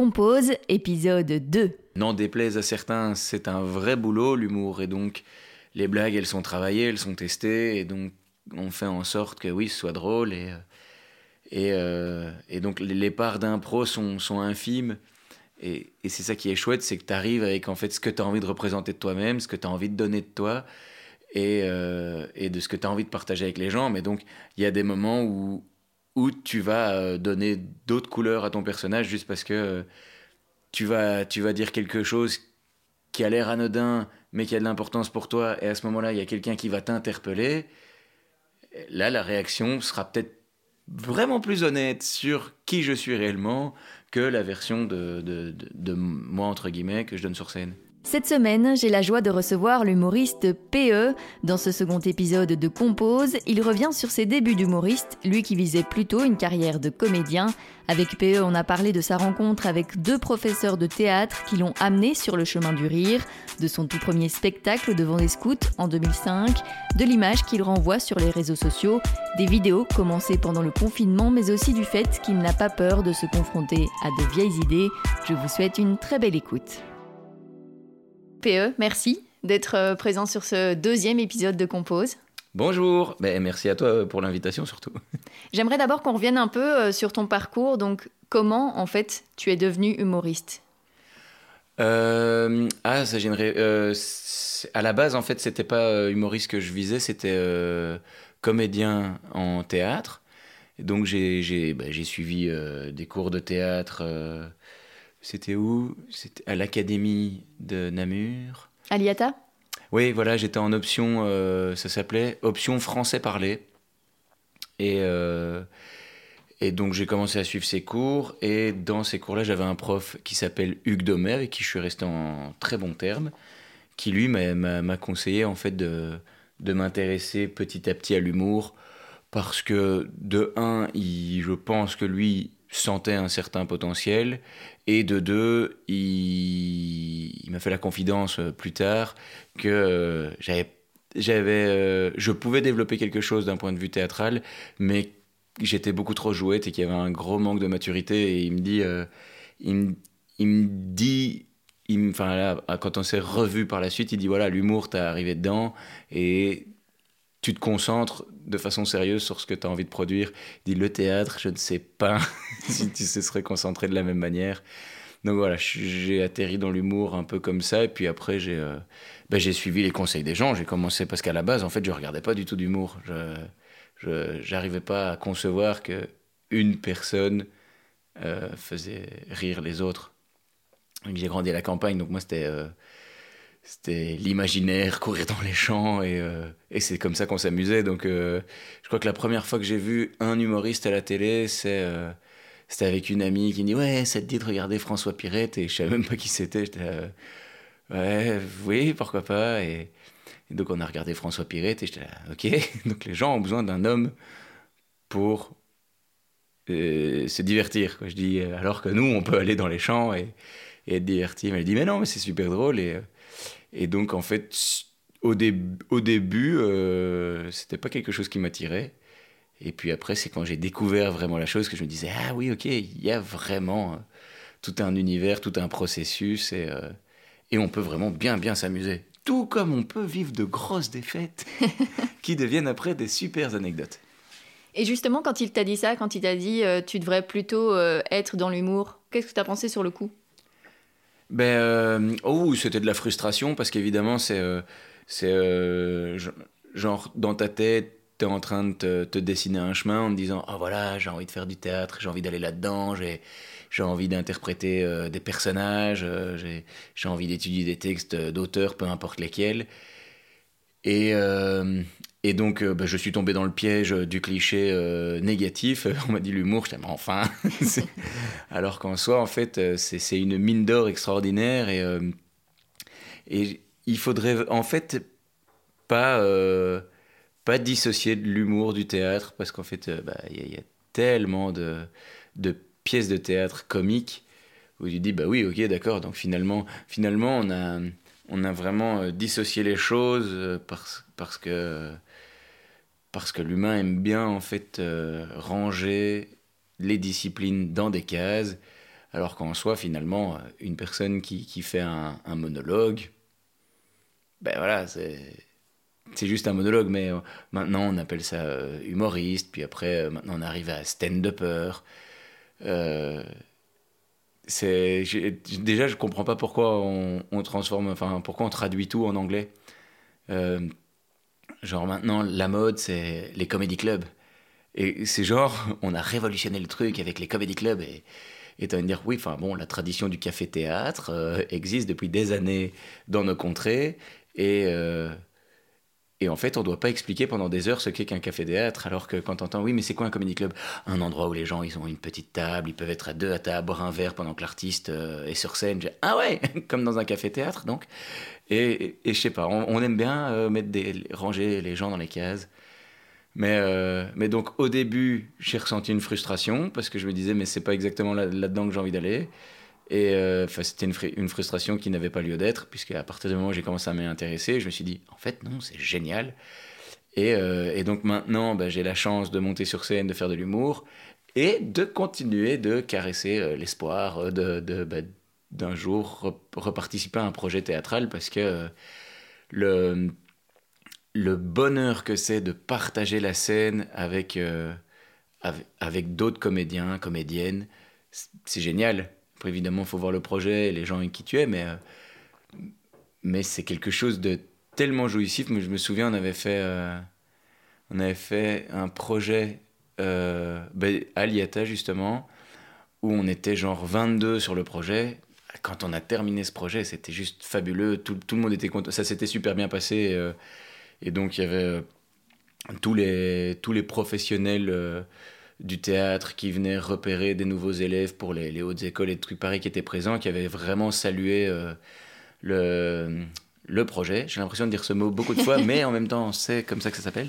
Compose, épisode 2. N'en déplaise à certains, c'est un vrai boulot, l'humour, et donc les blagues, elles sont travaillées, elles sont testées, et donc on fait en sorte que oui, ce soit drôle, et, et, euh, et donc les parts d'impro sont, sont infimes, et, et c'est ça qui est chouette, c'est que tu arrives avec en fait ce que tu as envie de représenter de toi-même, ce que tu as envie de donner de toi, et, euh, et de ce que tu as envie de partager avec les gens, mais donc il y a des moments où, où tu vas euh, donner d'autres couleurs à ton personnage juste parce que euh, tu, vas, tu vas dire quelque chose qui a l'air anodin, mais qui a de l'importance pour toi, et à ce moment-là, il y a quelqu'un qui va t'interpeller. Là, la réaction sera peut-être vraiment plus honnête sur qui je suis réellement que la version de, de, de, de moi, entre guillemets, que je donne sur scène. Cette semaine, j'ai la joie de recevoir l'humoriste PE. Dans ce second épisode de Compose, il revient sur ses débuts d'humoriste, lui qui visait plutôt une carrière de comédien. Avec PE, on a parlé de sa rencontre avec deux professeurs de théâtre qui l'ont amené sur le chemin du rire, de son tout premier spectacle devant des scouts en 2005, de l'image qu'il renvoie sur les réseaux sociaux, des vidéos commencées pendant le confinement, mais aussi du fait qu'il n'a pas peur de se confronter à de vieilles idées. Je vous souhaite une très belle écoute. PE, merci d'être euh, présent sur ce deuxième épisode de Compose. Bonjour, ben, merci à toi pour l'invitation surtout. J'aimerais d'abord qu'on revienne un peu euh, sur ton parcours. Donc, comment en fait tu es devenu humoriste? Euh, Ah, ça gênerait. Euh, à la base, en fait, c'était pas humoriste que je visais, c'était euh, comédien en théâtre. Donc, j'ai ben, suivi des cours de théâtre c'était où? C'était à l'Académie de Namur. À l'IATA Oui, voilà, j'étais en option, euh, ça s'appelait option français parlé. Et, euh, et donc j'ai commencé à suivre ces cours. Et dans ces cours-là, j'avais un prof qui s'appelle Hugues Domer, avec qui je suis resté en très bons termes, qui lui m'a conseillé en fait de, de m'intéresser petit à petit à l'humour. Parce que de un, il, je pense que lui sentait un certain potentiel et de deux, il, il m'a fait la confidence euh, plus tard que euh, j'avais, j'avais, euh, je pouvais développer quelque chose d'un point de vue théâtral, mais j'étais beaucoup trop jouette et qu'il y avait un gros manque de maturité. Et il me dit, il, me, il me dit, il me, là, quand on s'est revu par la suite, il dit voilà, l'humour, t'es arrivé dedans et tu te concentres de façon sérieuse sur ce que tu as envie de produire. Dit le théâtre, je ne sais pas si tu se serais concentré de la même manière. Donc voilà, j'ai atterri dans l'humour un peu comme ça, et puis après j'ai euh, ben, j'ai suivi les conseils des gens. J'ai commencé parce qu'à la base, en fait, je regardais pas du tout d'humour. Je n'arrivais pas à concevoir que une personne euh, faisait rire les autres. J'ai grandi à la campagne, donc moi c'était euh, c'était l'imaginaire, courir dans les champs, et, euh, et c'est comme ça qu'on s'amusait. Donc, euh, je crois que la première fois que j'ai vu un humoriste à la télé, c'est euh, c'était avec une amie qui me dit Ouais, ça te dit de regarder François Pirette, et je savais même pas qui c'était. J'étais Ouais, oui, pourquoi pas. Et, donc, on a regardé François Pirette, et j'étais là Ok, donc les gens ont besoin d'un homme pour se divertir. Quoi. Je dis Alors que nous, on peut aller dans les champs et, et être divertis. Mais elle dit Mais non, mais c'est super drôle. Et donc, en fait, au, dé au début, euh, c'était pas quelque chose qui m'attirait. Et puis après, c'est quand j'ai découvert vraiment la chose que je me disais Ah oui, ok, il y a vraiment euh, tout un univers, tout un processus, et, euh, et on peut vraiment bien, bien s'amuser. Tout comme on peut vivre de grosses défaites qui deviennent après des super anecdotes. Et justement, quand il t'a dit ça, quand il t'a dit euh, tu devrais plutôt euh, être dans l'humour, qu'est-ce que tu as pensé sur le coup? Ben, euh, oh, c'était de la frustration parce qu'évidemment, c'est, euh, euh, genre dans ta tête, tu es en train de te, dessiner un chemin en te disant Ah voilà, j'ai envie de faire du théâtre, j'ai envie d'aller là-dedans, j'ai, envie d'interpréter des personnages, j'ai, envie d'étudier des textes d'auteurs, peu importe lesquels. Et donc, euh, bah, je suis tombé dans le piège du cliché euh, négatif. On m'a dit l'humour, je enfin. Alors qu'en soi, en fait, euh, c'est une mine d'or extraordinaire et, euh, et il faudrait en fait pas, euh, pas dissocier l'humour du théâtre parce qu'en fait, il bah, y, y, a tellement de, de pièces de théâtre comiques où tu dis, bah oui, ok, d'accord. Donc finalement, finalement on, a, on a vraiment dissocié les choses parce, parce que parce que l'humain aime bien en fait euh, ranger les disciplines dans des cases Alors qu'en soi, finalement, une personne qui, qui fait un, monologue, ben voilà, c'est. C'est juste un monologue, mais maintenant on appelle ça humoriste, puis après maintenant on arrive à stand-upper. Euh, c'est déjà je comprends pas pourquoi on, transforme enfin pourquoi on traduit tout en anglais euh, genre maintenant la mode c'est les comédie clubs. Et c'est genre on a révolutionné le truc avec les comédie clubs et et tu vas me dire oui enfin bon la tradition du café théâtre euh, existe depuis des années dans nos contrées et euh, et en fait, on ne doit pas expliquer pendant des heures ce qu'est qu'un café-théâtre, alors que quand on entend, oui, mais c'est quoi un comedy club? Un endroit où les gens, ils ont une petite table, ils peuvent être à deux à table, boire un verre pendant que l'artiste euh, est sur scène. Ah ouais Comme dans un café-théâtre, donc. Et, et, je sais pas, on, aime bien euh, mettre des, ranger les gens dans les cases. Mais, euh, mais donc, au début, j'ai ressenti une frustration, parce que je me disais, mais c'est pas exactement là-dedans que j'ai envie d'aller. Et euh, c'était une, frustration qui n'avait pas lieu d'être, puisque à partir du moment où j'ai commencé à m'y intéresser, je me suis dit, en fait, non, c'est génial. Et, euh, donc maintenant, bah, j'ai la chance de monter sur scène, de faire de l'humour, et de continuer de caresser euh, l'espoir de, bah, d'un jour reparticiper à un projet théâtral, parce que le, le bonheur que c'est de partager la scène avec, avec d'autres comédiens, comédiennes, c'est génial évidemment, il faut voir le projet et les gens avec qui tu es, mais, euh, mais c'est quelque chose de tellement jouissif. Mais je me souviens, on avait fait, euh, on avait fait un projet euh, ben, à Liata, justement, où on était genre 22 sur le projet. Quand on a terminé ce projet, c'était juste fabuleux. Tout, tout, le monde était content. Ça s'était super bien passé. et donc, il y avait tous, les, tous les professionnels du théâtre qui venait repérer des nouveaux élèves pour les, hautes écoles et de trucs pareils qui étaient présents, qui avaient vraiment salué euh, le, le projet. J'ai l'impression de dire ce mot beaucoup de fois, mais en même temps, c'est comme ça que ça s'appelle.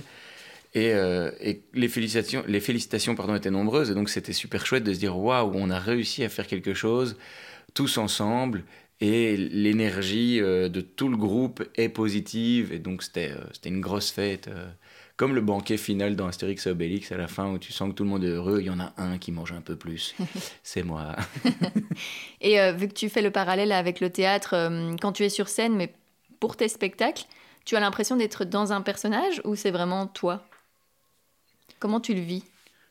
Et, euh, et, les félicitations, les félicitations pardon, étaient nombreuses, et donc c'était super chouette de se dire waouh, on a réussi à faire quelque chose tous ensemble, et l'énergie euh, de tout le groupe est positive, et donc c'était une grosse fête comme le banquet final dans Astérix et Obélix à la fin où tu sens que tout le monde est heureux, il y en a un qui mange un peu plus. C'est moi. et euh, vu que tu fais le parallèle avec le théâtre, euh, quand tu es sur scène, mais pour tes spectacles, tu as l'impression d'être dans un personnage ou c'est vraiment toi? Comment tu le vis?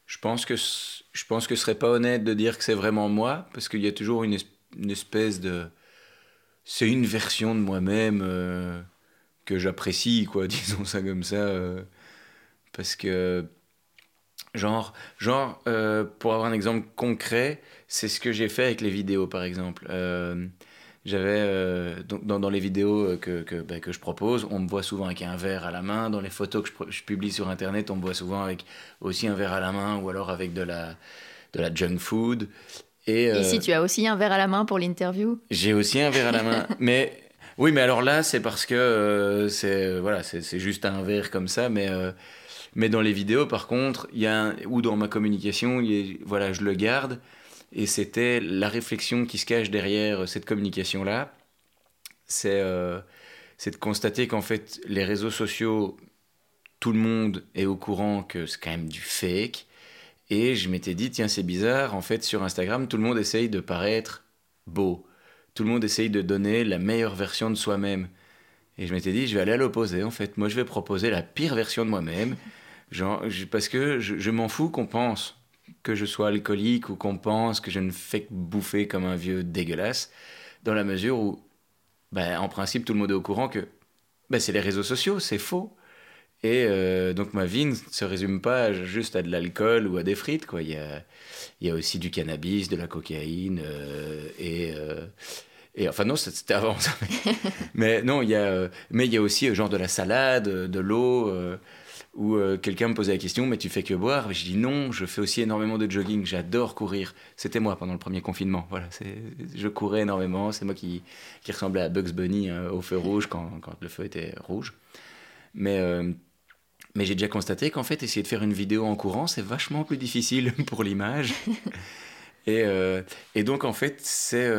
Je pense que je pense que ce serait pas honnête de dire que c'est vraiment moi parce qu'il y a toujours une, espèce de c'est une version de moi-même euh, que j'apprécie quoi disons ça comme ça parce que, genre, genre euh, pour avoir un exemple concret, c'est ce que j'ai fait avec les vidéos, par exemple. Euh, j'avais euh, dans, dans, les vidéos que, que, bah, que, je propose, on me voit souvent avec un verre à la main. Dans les photos que je, publie sur Internet, on me voit souvent avec aussi un verre à la main ou alors avec de la, de la junk food. Et, Ici, tu as aussi un verre à la main pour l'interview? J'ai aussi un verre à la main. mais oui, mais alors là, c'est parce que c'est voilà, c'est juste un verre comme ça, mais mais dans les vidéos, par contre, il y a ou dans ma communication, voilà, je le garde. Et c'était la réflexion qui se cache derrière cette communication-là. C'est euh, de constater qu'en fait, les réseaux sociaux, tout le monde est au courant que c'est quand même du fake. Et je m'étais dit, tiens, c'est bizarre, en fait, sur Instagram, tout le monde essaye de paraître beau. Tout le monde essaye de donner la meilleure version de soi-même. Et je m'étais dit, je vais aller à l'opposé, en fait. Moi, je vais proposer la pire version de moi-même. Parce que je, m'en fous qu'on pense que je sois alcoolique ou qu'on pense que je ne fais que bouffer comme un vieux dégueulasse, dans la mesure où, ben, en principe, tout le monde est au courant que ben, c'est les réseaux sociaux, c'est faux. Et euh, donc ma vie ne se résume pas juste à de l'alcool ou à des frites. Quoi. Il, y a, aussi du cannabis, de la cocaïne euh, et... Euh, et enfin non, c'était avant ça. Mais, non, il y a, mais il y a aussi genre de la salade, de l'eau où euh, quelqu'un me posait la question mais tu fais que boire? Je dis non je fais aussi énormément de jogging. J'adore courir. C'était moi pendant le premier confinement. Voilà je courais énormément. C'est moi qui, qui ressemblais à Bugs Bunny euh, au feu rouge quand, quand, le feu était rouge. Mais euh, mais j'ai déjà constaté qu'en fait essayer de faire une vidéo en courant c'est vachement plus difficile pour l'image. Et, et donc en fait c'est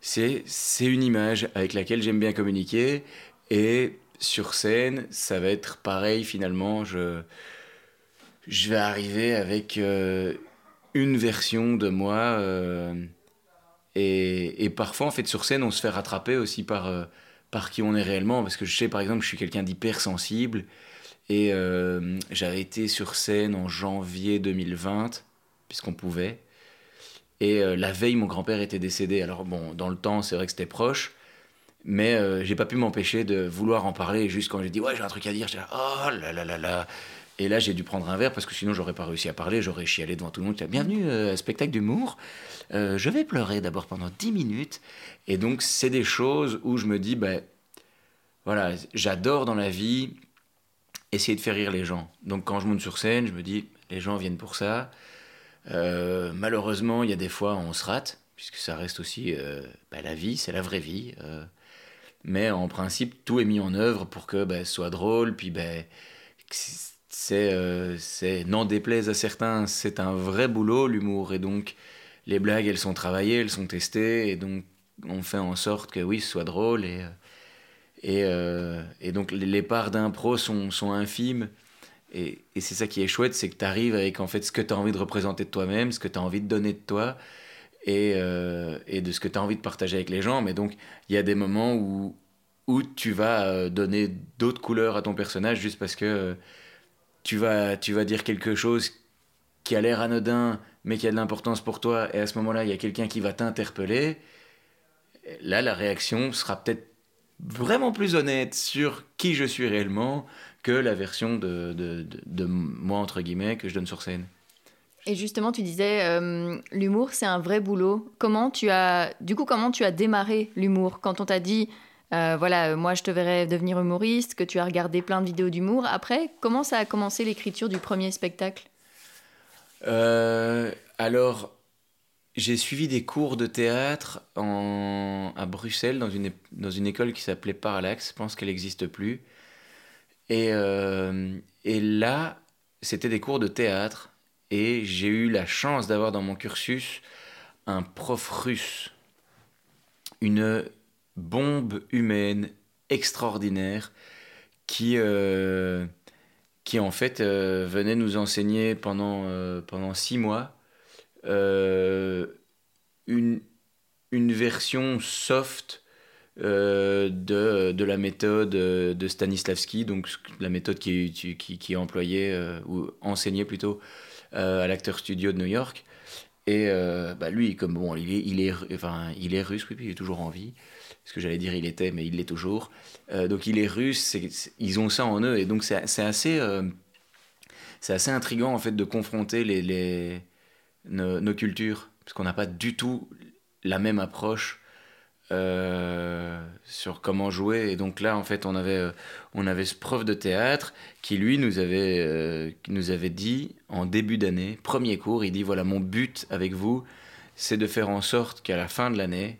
c'est une image avec laquelle j'aime bien communiquer. Et sur scène, ça va être pareil finalement. Je, je vais arriver avec euh, une version de moi euh, Et, parfois, en fait, sur scène, on se fait rattraper aussi par, euh, par qui on est réellement. Parce que je sais, par exemple, je suis quelqu'un d'hypersensible. Et j'avais été sur scène en janvier 2020, puisqu'on pouvait. Et la veille, mon grand-père était décédé. Alors, bon, dans le temps, c'est vrai que c'était proche. Mais j'ai pas pu m'empêcher de vouloir en parler. Juste quand j'ai dit, ouais, j'ai un truc à dire, j'étais oh là là là là. Et là, j'ai dû prendre un verre parce que sinon, j'aurais pas réussi à parler. J'aurais chialé devant tout le monde. Bienvenue à un spectacle d'humour. Euh, je vais pleurer d'abord pendant 10 minutes. Et donc, c'est des choses où je me dis, ben, voilà, j'adore dans la vie essayer de faire rire les gens. Donc, quand je monte sur scène, je me dis, les gens viennent pour ça. Euh, malheureusement, il y a des fois, on se rate, puisque ça reste aussi euh, ben, la vie, c'est la vraie vie. Mais en principe, tout est mis en œuvre pour que ben, ce soit drôle, puis ben, c'est, n'en déplaise à certains, c'est un vrai boulot, l'humour. Et donc, les blagues, elles sont travaillées, elles sont testées, et donc on fait en sorte que oui, ce soit drôle. Et, et, euh, et donc les parts d'impro sont, sont infimes. Et, et c'est ça qui est chouette, c'est que tu arrives avec en fait ce que tu as envie de représenter de toi-même, ce que tu as envie de donner de toi, et, euh, et de ce que tu as envie de partager avec les gens. Mais donc il y a des moments où, où tu vas euh, donner d'autres couleurs à ton personnage juste parce que tu vas, tu vas dire quelque chose qui a l'air anodin, mais qui a de l'importance pour toi, et à ce moment-là, il y a quelqu'un qui va t'interpeller, là, la réaction sera peut-être vraiment plus honnête sur qui je suis réellement que la version de, de, de, moi, entre guillemets, que je donne sur scène. Et justement, tu disais, euh, l'humour, c'est un vrai boulot. Comment tu as, du coup, comment tu as démarré l'humour Quand on t'a dit, euh, voilà, moi, je te verrais devenir humoriste, que tu as regardé plein de vidéos d'humour. Après, comment ça a commencé l'écriture du premier spectacle? Euh, alors, j'ai suivi des cours de théâtre à Bruxelles, dans une, dans une école qui s'appelait Parallax. Je pense qu'elle n'existe plus. Et, euh, et là, c'était des cours de théâtre. Et j'ai eu la chance d'avoir dans mon cursus un prof russe. Une bombe humaine extraordinaire qui, euh, qui en fait euh, venait nous enseigner pendant, euh, pendant six mois une, une version soft de, de la méthode de Stanislavski, donc la méthode qui, qui, qui est employée, ou enseignée plutôt, à l'acteur studio de New York. Et bah lui, comme bon, il est, enfin, il est russe, oui, puis il est toujours en vie ce que j'allais dire il était, mais il l'est toujours. Euh, donc il est russe, ils ont ça en eux, et donc c'est assez, euh, c'est assez intriguant en fait de confronter les, les nos, cultures, parce qu'on n'a pas du tout la même approche euh, sur comment jouer. Et donc là, en fait, on avait, on avait ce prof de théâtre qui, lui, nous avait, nous avait dit en début d'année, premier cours, il dit, voilà, mon but avec vous, c'est de faire en sorte qu'à la fin de l'année,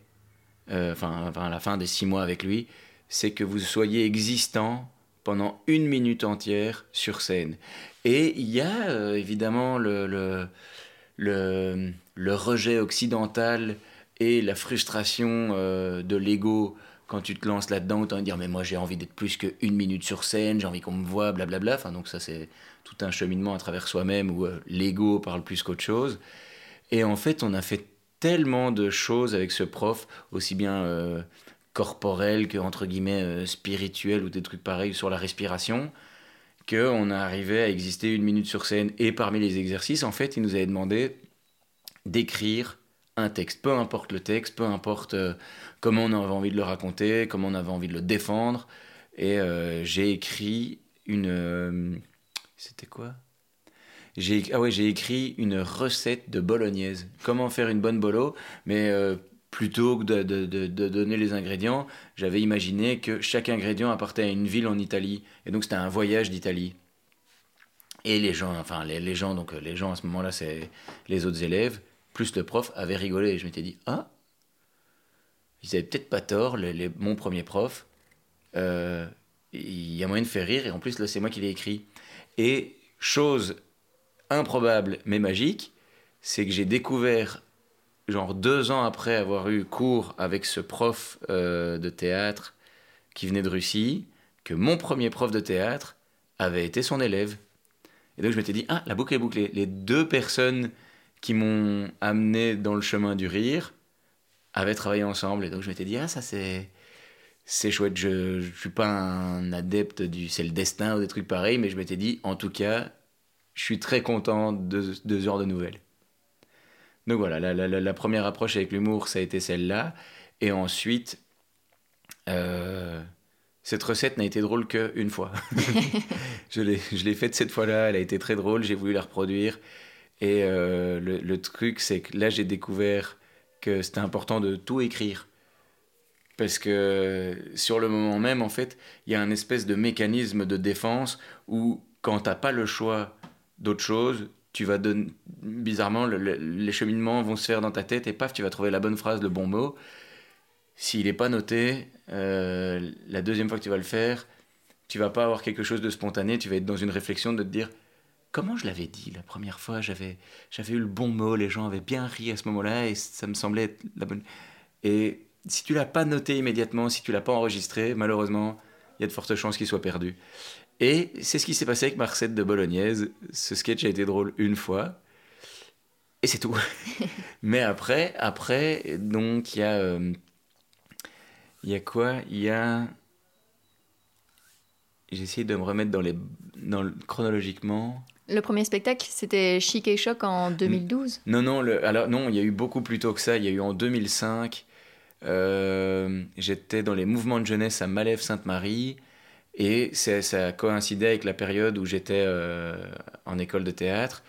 euh, enfin, à la fin des six mois avec lui, c'est que vous soyez existant pendant une minute entière sur scène. Et il y a euh, évidemment le, le, le, le, rejet occidental la frustration euh, de l'ego quand tu te lances là-dedans, autant dire mais moi j'ai envie d'être plus qu'une minute sur scène, j'ai envie qu'on me voit, blablabla. Enfin, donc ça c'est tout un cheminement à travers soi-même où l'ego parle plus qu'autre chose. Et en fait, on a fait tellement de choses avec ce prof, aussi bien euh, corporel que entre guillemets euh, spirituel ou des trucs pareils sur la respiration, qu'on a arrivé à exister une minute sur scène. Et parmi les exercices, en fait, il nous avait demandé d'écrire un texte, peu importe le texte, peu importe euh, comment on avait envie de le raconter, comment on avait envie de le défendre. Et j'ai écrit une... C'était quoi? J'ai ah ouais, j'ai écrit une recette de bolognaise. Comment faire une bonne bolo, mais euh, plutôt que de, de, de, donner les ingrédients, j'avais imaginé que chaque ingrédient appartenait à une ville en Italie, et donc c'était un voyage d'Italie. Et les gens, enfin les, les, gens, donc les gens à ce moment-là, c'est les autres élèves, plus le prof, avaient rigolé. Et je m'étais dit, ah, ils avaient peut-être pas tort, les, mon premier prof. Euh, il y a moyen de faire rire, et en plus là, c'est moi qui l'ai écrit. Et chose improbable mais magique, c'est que j'ai découvert, genre deux ans après avoir eu cours avec ce prof euh, de théâtre qui venait de Russie, que mon premier prof de théâtre avait été son élève. Et donc je m'étais dit, ah, la boucle est bouclée. Les deux personnes qui m'ont amené dans le chemin du rire avaient travaillé ensemble. Et donc je m'étais dit, ah, ça c'est. C'est chouette, je ne suis pas un adepte du c'est le destin ou des trucs pareils, mais je m'étais dit, en tout cas, je suis très content de, de ce genre de nouvelles. Donc voilà, la, la, la première approche avec l'humour, ça a été celle-là. Et ensuite, euh, cette recette n'a été drôle qu'une fois. je l'ai faite cette fois-là, elle a été très drôle, j'ai voulu la reproduire. Et euh, le, truc, c'est que là, j'ai découvert que c'était important de tout écrire. Parce que sur le moment même, en fait, il y a un espèce de mécanisme de défense où, quand t'as pas le choix d'autre chose, tu vas. Bizarrement, les cheminements vont se faire dans ta tête et paf, tu vas trouver la bonne phrase, le bon mot. S'il n'est pas noté, euh, la deuxième fois que tu vas le faire, tu vas pas avoir quelque chose de spontané, tu vas être dans une réflexion de te dire comment je l'avais dit la première fois, j'avais j'avais eu le bon mot, les gens avaient bien ri à ce moment-là et ça me semblait être la bonne. Et si tu l'as pas noté immédiatement, si tu l'as pas enregistré, malheureusement, il y a de fortes chances qu'il soit perdu. Et c'est ce qui s'est passé avec ma recette de bolognaise. Ce sketch a été drôle une fois. Et c'est tout. Mais après, après, donc, il y a. Euh, il y a quoi? Il y a. J'ai essayé de me remettre dans les, dans chronologiquement. Le premier spectacle, c'était Chic et Choc en 2012 Non, non, le, alors non, il y a eu beaucoup plus tôt que ça. Il y a eu en 2005. Euh, j'étais dans les mouvements de jeunesse à Malève-Sainte-Marie. Et ça a coïncidé avec la période où j'étais euh, en école de théâtre.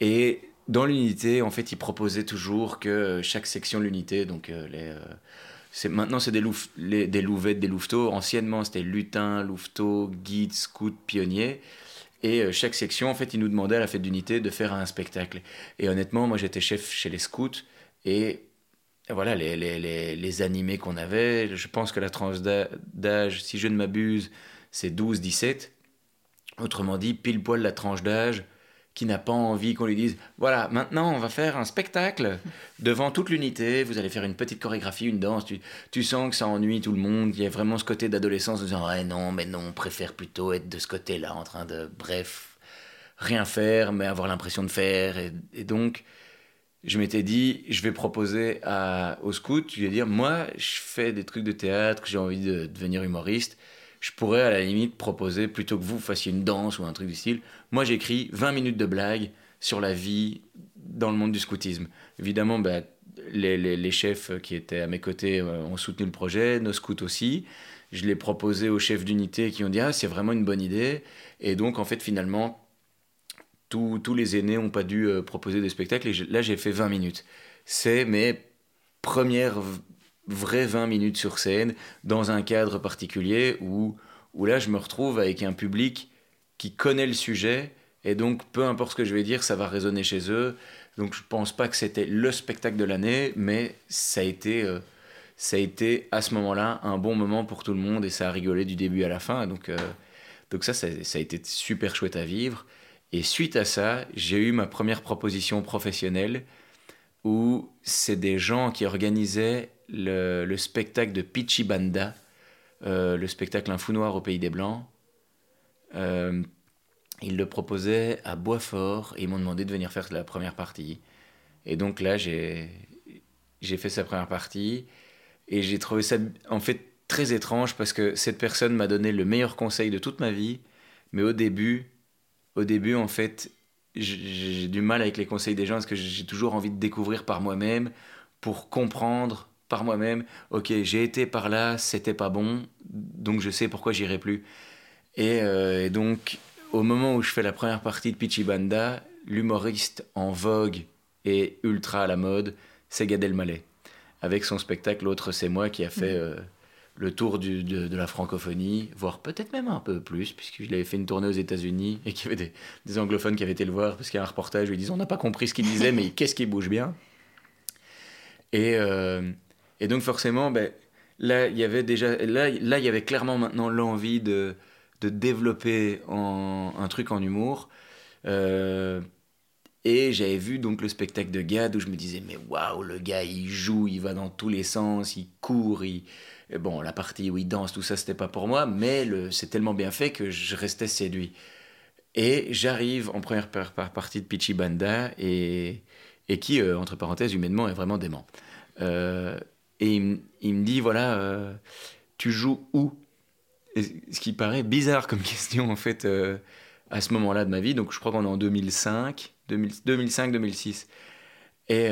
Et dans l'unité, en fait, ils proposaient toujours que chaque section de l'unité, donc euh, les, euh, maintenant c'est des, les, des louvettes, des louveteaux. Anciennement, c'était lutins, louveteaux, guides, scouts, pionniers. Et chaque section, en fait, ils nous demandaient à la fête d'unité de faire un spectacle. Et honnêtement, moi, j'étais chef chez les scouts. Et voilà, les, les, les, animés qu'on avait, je pense que la tranche d'âge, si je ne m'abuse, c'est 12-17. Autrement dit, pile poil la tranche d'âge qui n'a pas envie qu'on lui dise voilà, maintenant on va faire un spectacle devant toute l'unité, vous allez faire une petite chorégraphie, une danse. Tu, tu sens que ça ennuie tout le monde. Il y a vraiment ce côté d'adolescence en disant ouais, non, mais non, on préfère plutôt être de ce côté-là, en train de, bref, rien faire, mais avoir l'impression de faire. et donc je m'étais dit, je vais proposer à, au scout, je vais dire, moi, je fais des trucs de théâtre, j'ai envie de devenir humoriste. Je pourrais à la limite proposer, plutôt que vous fassiez une danse ou un truc du style, moi j'écris 20 minutes de blagues sur la vie dans le monde du scoutisme. Évidemment, bah, les, les, les, chefs qui étaient à mes côtés euh, ont soutenu le projet, nos scouts aussi. Je l'ai proposé aux chefs d'unité qui ont dit, ah, c'est vraiment une bonne idée. Et donc, en fait, finalement, tous, les aînés n'ont pas dû euh, proposer des spectacles. Et là, j'ai fait 20 minutes. C'est mes premières vraies 20 minutes sur scène, dans un cadre particulier où, où là, je me retrouve avec un public qui connaît le sujet. Et donc, peu importe ce que je vais dire, ça va résonner chez eux. Donc, je pense pas que c'était le spectacle de l'année, mais ça a été, euh, ça a été à ce moment-là un bon moment pour tout le monde et ça a rigolé du début à la fin. Donc, euh, donc ça, ça, ça, a été super chouette à vivre. Et suite à ça, j'ai eu ma première proposition professionnelle où c'est des gens qui organisaient le, spectacle de Pichibanda, euh, le spectacle Un fou noir au pays des Blancs. Euh, ils le proposaient à Boisfort et ils m'ont demandé de venir faire la première partie. Et donc là, j'ai fait sa première partie et j'ai trouvé ça en fait très étrange parce que cette personne m'a donné le meilleur conseil de toute ma vie, mais au début, au début, en fait, j'ai du mal avec les conseils des gens parce que j'ai toujours envie de découvrir par moi-même pour comprendre par moi-même. Ok, j'ai été par là, c'était pas bon, donc je sais pourquoi j'irai plus. Et, euh, donc, au moment où je fais la première partie de Pichibanda, l'humoriste en vogue et ultra à la mode, c'est Gad Elmaleh. Avec son spectacle L'autre c'est moi qui a fait. Mmh. Euh, le tour du, de, la francophonie, voire peut-être même un peu plus, puisqu'il avait fait une tournée aux États-Unis et qu'il y avait des, anglophones qui avaient été le voir, parce qu'il y a un reportage où ils disent On n'a pas compris ce qu'il disait, mais qu'est-ce qui bouge bien? Et, euh, et, donc, forcément, ben, là, il y avait déjà, là, là, il y avait clairement maintenant l'envie de, de développer en, un truc en humour. Euh, et j'avais vu donc le spectacle de Gad où je me disais, mais waouh, le gars, il joue, il va dans tous les sens, il court, il bon, la partie où il danse, tout ça, c'était pas pour moi, mais c'est tellement bien fait que je restais séduit. Et j'arrive en première partie de Pichi Banda et, et qui, euh, entre parenthèses, humainement, est vraiment dément. Et il, il, me dit voilà, tu joues où? Ce qui paraît bizarre comme question en fait à ce moment-là de ma vie. Donc je crois qu'on est en 2005, 2005-2006. Et,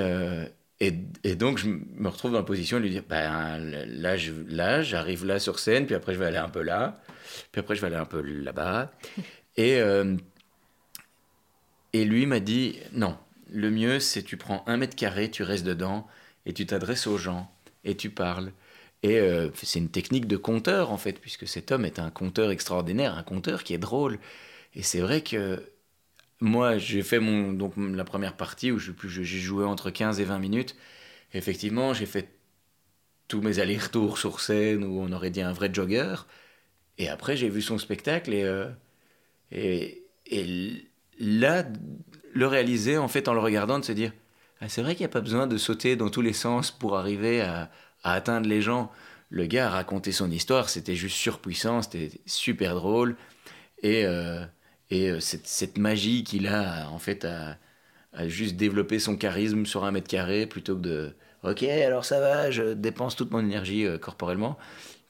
et, et, donc, je me retrouve dans la position de lui dire ben, là, là, j'arrive là sur scène, puis après, je vais aller un peu là, puis après, je vais aller un peu là-bas. Et, euh, et lui m'a dit non, le mieux, c'est tu prends un mètre carré, tu restes dedans, et tu t'adresses aux gens, et tu parles. Et euh, c'est une technique de conteur, en fait, puisque cet homme est un conteur extraordinaire, un conteur qui est drôle. Et c'est vrai que moi, j'ai fait mon, donc, la première partie où j'ai joué entre 15 et 20 minutes. effectivement, j'ai fait tous mes allers-retours sur scène où on aurait dit un vrai jogger. Et après, j'ai vu son spectacle et, euh, et, et, là, le réaliser en fait en le regardant, de se dire c'est vrai qu'il n'y a pas besoin de sauter dans tous les sens pour arriver à, atteindre les gens. Le gars a raconté son histoire, c'était juste surpuissant, c'était super drôle. Et. Euh, et euh, cette, cette magie qu'il a, en fait, à, juste développer son charisme sur un mètre carré plutôt que de Ok, alors ça va, je dépense toute mon énergie euh, corporellement,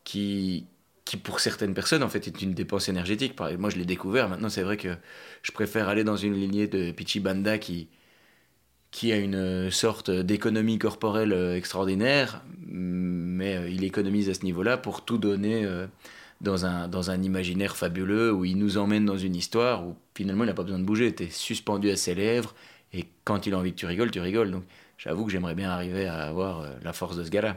qui, qui pour certaines personnes, en fait, est une dépense énergétique. Moi, je l'ai découvert. Maintenant, c'est vrai que je préfère aller dans une lignée de Pichi Banda qui, qui a une sorte d'économie corporelle euh, extraordinaire, mais il économise à ce niveau-là pour tout donner dans un, dans un imaginaire fabuleux où il nous emmène dans une histoire où finalement il n'a pas besoin de bouger, tu es suspendu à ses lèvres et quand il a envie que tu rigoles, tu rigoles. Donc j'avoue que j'aimerais bien arriver à avoir euh, la force de ce gars-là.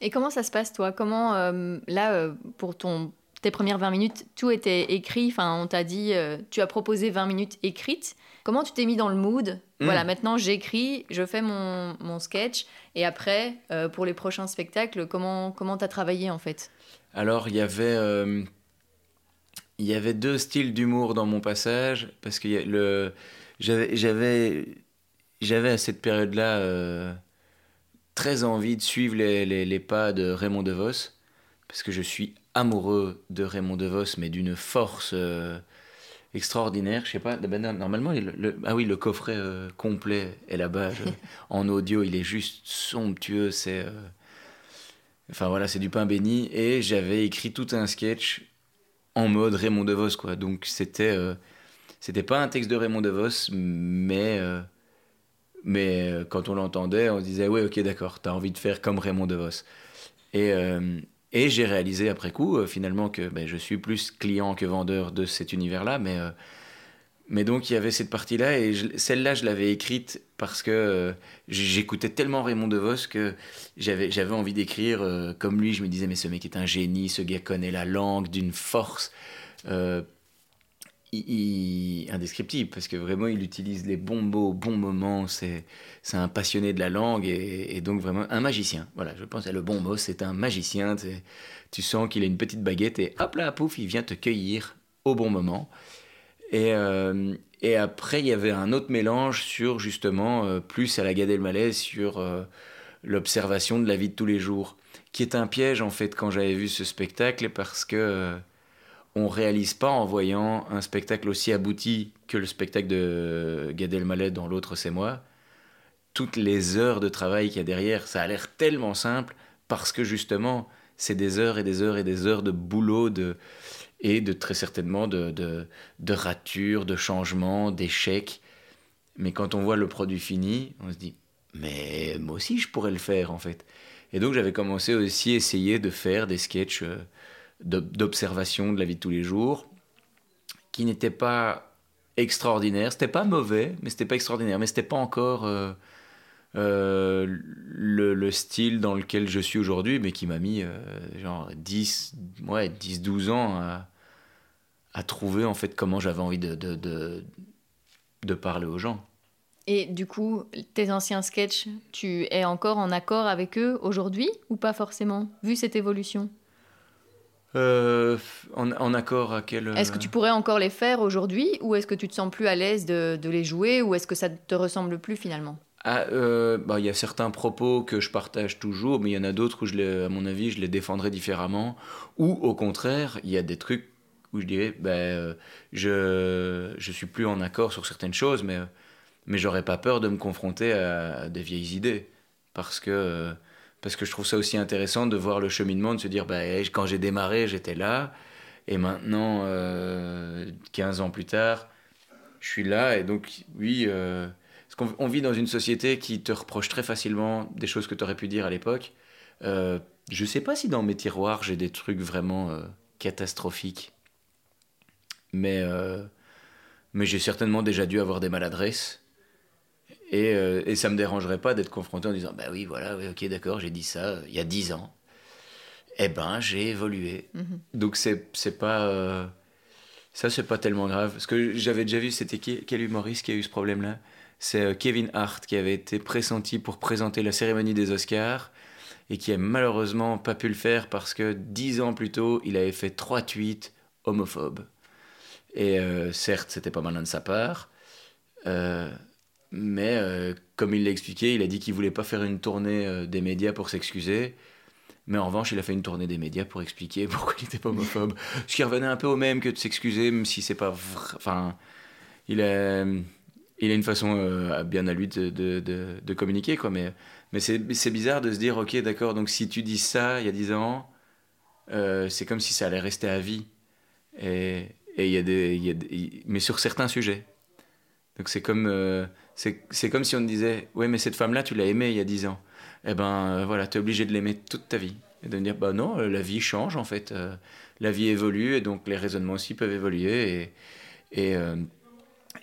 Et comment ça se passe toi? Comment, euh, là, euh, pour ton, tes premières 20 minutes, tout était écrit, enfin on t'a dit, tu as proposé 20 minutes écrites. Comment tu t'es mis dans le mood? Hmm. Voilà, maintenant j'écris, je fais mon, mon, sketch et après, pour les prochains spectacles, comment tu comment travaillé en fait? Alors, il y avait. Euh, il y avait deux styles d'humour dans mon passage, parce que le, j'avais, j'avais, j'avais à cette période-là euh, très envie de suivre les, les, pas de Raymond DeVos, parce que je suis amoureux de Raymond DeVos, mais d'une force euh, extraordinaire. Je sais pas, normalement, le, ah oui, le coffret complet est là-bas en audio, il est juste somptueux, c'est Enfin voilà, c'est du pain béni. Et j'avais écrit tout un sketch en mode Raymond DeVos, quoi. Donc c'était. Euh, c'était pas un texte de Raymond DeVos, mais. Euh, mais euh, quand on l'entendait, on se disait, ouais, ok, d'accord, t'as envie de faire comme Raymond DeVos. Et, et j'ai réalisé après coup, finalement, que ben, je suis plus client que vendeur de cet univers-là, mais mais donc il y avait cette partie-là et celle-là je l'avais écrite parce que euh, j'écoutais tellement Raymond DeVos que j'avais envie d'écrire euh, comme lui. Je me disais mais ce mec est un génie, ce gars connaît la langue d'une force euh, indescriptible parce que vraiment il utilise les bons mots au bon moment. C'est un passionné de la langue et, donc vraiment un magicien. Voilà, je pense à le bon mot, c'est un magicien. Tu sens qu'il a une petite baguette et hop là pouf il vient te cueillir au bon moment. Et, euh, et après, il y avait un autre mélange sur justement, euh, plus à la Gad Elmaleh, sur euh, l'observation de la vie de tous les jours, qui est un piège en fait quand j'avais vu ce spectacle, parce que on réalise pas en voyant un spectacle aussi abouti que le spectacle de Gad Elmaleh dans l'autre c'est moi, toutes les heures de travail qu'il y a derrière. Ça a l'air tellement simple parce que justement, c'est des heures et des heures et des heures de boulot, de et de très certainement de, de, de ratures, de changements, d'échecs. Mais quand on voit le produit fini, on se dit, mais moi aussi je pourrais le faire en fait. Et donc j'avais commencé aussi à essayer de faire des sketchs euh, d'observation de la vie de tous les jours, qui n'étaient pas extraordinaires. C'était pas mauvais, mais c'était pas extraordinaire. Mais c'était pas encore euh, euh, le, le, style dans lequel je suis aujourd'hui, mais qui m'a mis genre 10, ouais, 10, 12 ans à, à trouver en fait comment j'avais envie de, de, de, de, parler aux gens. Et du coup, tes anciens sketchs, tu es encore en accord avec eux aujourd'hui ou pas forcément, vu cette évolution? Euh, en, en, accord à quel... Est-ce que tu pourrais encore les faire aujourd'hui ou est-ce que tu te sens plus à l'aise de, de les jouer ou est-ce que ça te ressemble plus finalement? Ah, euh, bah, il y a certains propos que je partage toujours, mais il y en a d'autres où, je les, à mon avis, je les défendrai différemment. Ou au contraire, il y a des trucs où je dirais, ben, euh, je je suis plus en accord sur certaines choses, mais, mais j'aurais pas peur de me confronter à, des vieilles idées. parce que, parce que je trouve ça aussi intéressant de voir le cheminement, de se dire, bah, quand j'ai démarré, j'étais là, et maintenant, 15 ans plus tard, je suis là, et donc, oui, parce qu'on vit dans une société qui te reproche très facilement des choses que tu aurais pu dire à l'époque. Euh, je sais pas si dans mes tiroirs j'ai des trucs vraiment euh, catastrophiques, mais, euh, mais j'ai certainement déjà dû avoir des maladresses. Et, euh, et ça me dérangerait pas d'être confronté en disant Bah oui, voilà, oui, ok, d'accord, j'ai dit ça il y a dix ans. Eh ben, j'ai évolué. Mhm. Donc, c'est pas. ça, c'est pas tellement grave. Parce que j'avais déjà vu, c'était quel humoriste qui a eu ce problème-là? C'est Kevin Hart qui avait été pressenti pour présenter la cérémonie des Oscars et qui a malheureusement pas pu le faire parce que dix ans plus tôt, il avait fait trois tweets homophobes. Et euh, certes, c'était pas malin de sa part, euh, mais euh, comme il l'a expliqué, il a dit qu'il voulait pas faire une tournée des médias pour s'excuser. Mais en revanche, il a fait une tournée des médias pour expliquer pourquoi il n'était pas homophobe. Ce qui revenait un peu au même que de s'excuser, même si c'est pas vrai. Enfin, il a, il a une façon bien à lui de, de, de, communiquer, quoi. Mais mais c'est bizarre de se dire, ok, d'accord, donc si tu dis ça il y a 10 ans, euh, c'est comme si ça allait rester à vie. Et il y y a mais sur certains sujets. Donc c'est comme, euh, c'est comme si on disait, ouais, mais cette femme-là, tu l'as aimée il y a 10 ans. Eh ben euh, voilà, tu es obligé de l'aimer toute ta vie. Et de me dire, bah non, la vie change en fait. la vie évolue et donc les raisonnements aussi peuvent évoluer. Et, et,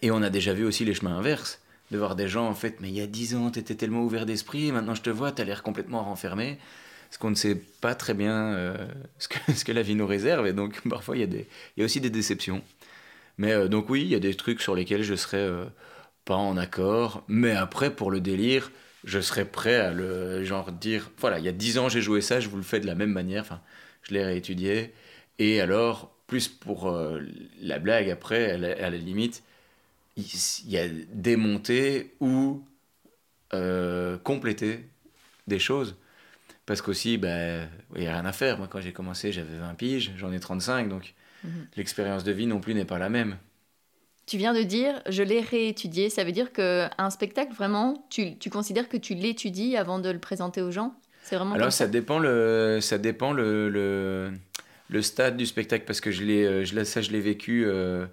et on a déjà vu aussi les chemins inverses de voir des gens, en fait, mais il y a dix ans, tu étais tellement ouvert d'esprit, maintenant je te vois, tu as l'air complètement renfermé. Parce qu'on ne sait pas très bien euh, ce, que, ce, que, la vie nous réserve, et donc parfois il y, y a aussi des déceptions. Mais euh, donc oui, il y a des trucs sur lesquels je serais euh, pas en accord, mais après, pour le délire, je serais prêt à le genre dire, voilà, il y a dix ans j'ai joué ça, je vous le fais de la même manière, enfin, je l'ai réétudié, et alors, plus pour la blague après, à la limite, il y a démonter ou euh, compléter des choses. Parce qu'aussi, ben, il n'y a rien à faire. Moi, quand j'ai commencé, j'avais 20 piges, j'en ai 35, donc mhm. l'expérience de vie non plus n'est pas la même. Tu viens de dire, je l'ai réétudié. Ça veut dire qu'un spectacle, vraiment, tu, tu considères que tu l'étudies avant de le présenter aux gens? C'est vraiment Alors, ça, dépend, le, ça dépend le, le, le, stade du spectacle, parce que je euh, ça, je l'ai vécu... Euh,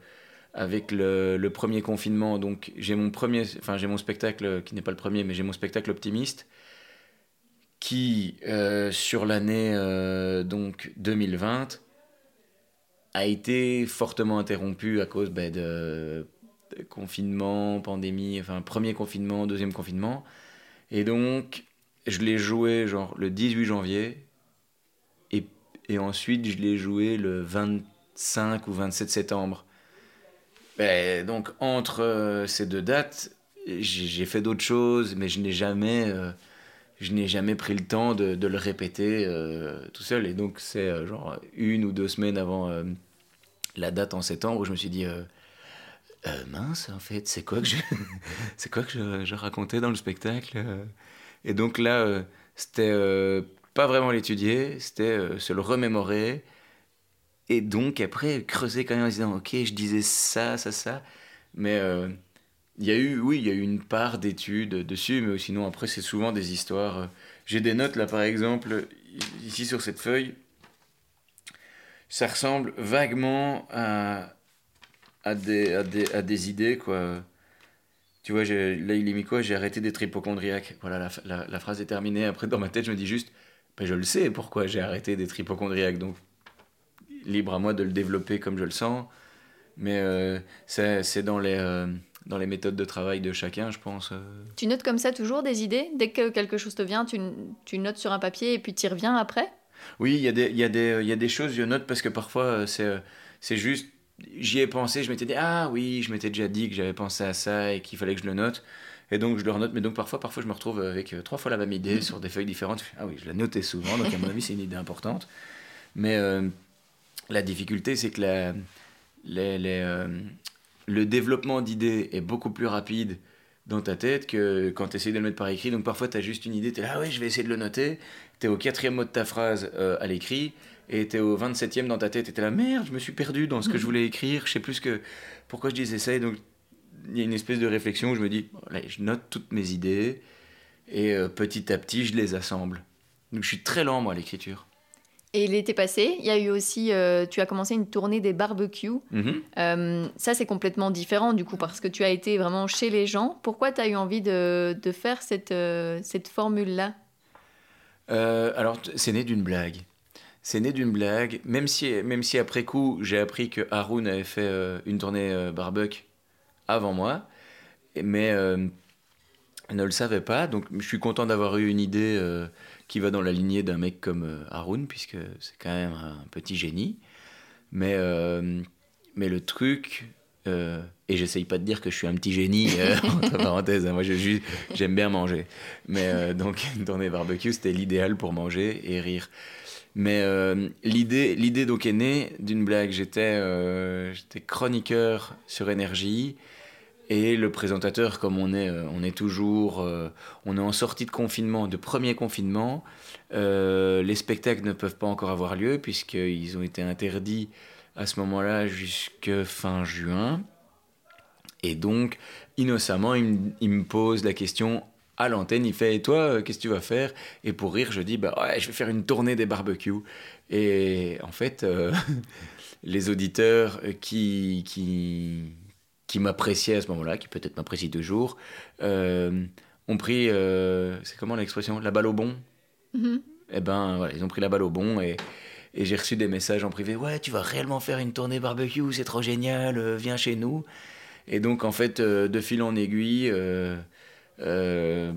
avec le, premier confinement. Donc j'ai mon premier, enfin j'ai mon spectacle qui n'est pas le premier, mais j'ai mon spectacle optimiste qui euh, sur l'année euh, donc 2020 a été fortement interrompu à cause ben, de, confinement, pandémie, enfin premier confinement, deuxième confinement, et donc je l'ai joué genre le 18 janvier et, et ensuite je l'ai joué le 25 ou 27 septembre. Ben, donc entre euh, ces deux dates, j'ai fait d'autres choses, mais je n'ai jamais, euh, je n'ai jamais pris le temps de, le répéter euh, tout seul. Et donc c'est genre une ou deux semaines avant la date en septembre où je me suis dit mince en fait c'est quoi que je, c'est quoi que je, racontais dans le spectacle. Et donc là c'était pas vraiment l'étudier, c'était se le remémorer et donc après, creuser quand même en disant, ok, je disais ça, ça, ça. Mais euh, il y a eu, oui, il y a eu une part d'études dessus, mais sinon après, c'est souvent des histoires. Euh, j'ai des notes là, par exemple, ici sur cette feuille. Ça ressemble vaguement à, à, des, à, des, à des idées, quoi. Tu vois, là, il est mis quoi? J'ai arrêté d'être hypochondriaque. Voilà, la, phrase est terminée. Après, dans ma tête, je me dis juste, ben, je le sais pourquoi j'ai arrêté d'être hypochondriaque? Donc, libre à moi de le développer comme je le sens. Mais euh, c'est dans les, euh, dans les méthodes de travail de chacun, je pense. Euh. Tu notes comme ça toujours des idées? Dès que quelque chose te vient, tu, tu notes sur un papier et puis tu y reviens après? Oui, il y, a des, y, a des, y a des choses, je note parce que parfois c'est juste. J'y ai pensé, je m'étais dit, ah oui, je m'étais déjà dit que j'avais pensé à ça et qu'il fallait que je le note. Et donc je le renote, mais donc parfois, parfois je me retrouve avec trois fois la même idée sur des feuilles différentes. Ah oui, je la notais souvent, donc à mon avis c'est une idée importante. Mais la difficulté, c'est que la, euh, le développement d'idées est beaucoup plus rapide dans ta tête que quand tu essaies de le mettre par écrit. Donc parfois, tu as juste une idée, tu es là, ah ouais, je vais essayer de le noter. Tu es au quatrième mot de ta phrase euh, à l'écrit et tu es au 27e dans ta tête et tu es là, merde, je me suis perdu dans ce que je voulais écrire, je sais plus que, pourquoi je disais ça. Et donc, il y a une espèce de réflexion où je me dis, je note toutes mes idées Et euh, petit à petit, je les assemble. Donc je suis très lent, moi, à l'écriture. Et l'été passé, il y a eu aussi, euh, tu as commencé une tournée des barbecues. Mhm. Euh, ça, c'est complètement différent du coup, parce que tu as été vraiment chez les gens. Pourquoi tu as eu envie de, de faire cette, euh, cette formule-là? Alors, c'est né d'une blague. C'est né d'une blague, même si, même si après coup, j'ai appris que Haroun avait fait une tournée barbecue avant moi, mais ne le savait pas. Donc, je suis content d'avoir eu une idée euh, qui va dans la lignée d'un mec comme euh, Haroun, puisque c'est quand même un petit génie. Mais, euh, mais le truc, euh, et j'essaye pas de dire que je suis un petit génie, entre parenthèses, hein, moi j'aime bien manger. Mais donc, une tournée barbecue, c'était l'idéal pour manger et rire. Mais l'idée, l'idée est née d'une blague. J'étais, j'étais chroniqueur sur énergie et le présentateur, comme on est, euh, on est toujours, euh, on est en sortie de confinement, de premier confinement. euh, les spectacles ne peuvent pas encore avoir lieu puisqu'ils ont été interdits à ce moment-là jusque fin juin. Et donc, innocemment, il, me- pose la question à l'antenne. Il fait Et toi, qu'est-ce que tu vas faire? Et pour rire, je dis Bah ouais, je vais faire une tournée des barbecues. Et en fait, les auditeurs qui, qui, qui m'appréciaient à ce moment-là, qui peut-être m'apprécient toujours, euh, ont pris, euh, c'est comment l'expression La balle au bon Mhm. Eh ben, voilà, ils ont pris la balle au bon et, et j'ai reçu des messages en privé. Ouais, tu vas réellement faire une tournée barbecue, c'est trop génial, euh, viens chez nous. Et donc, en fait, euh, de fil en aiguille, je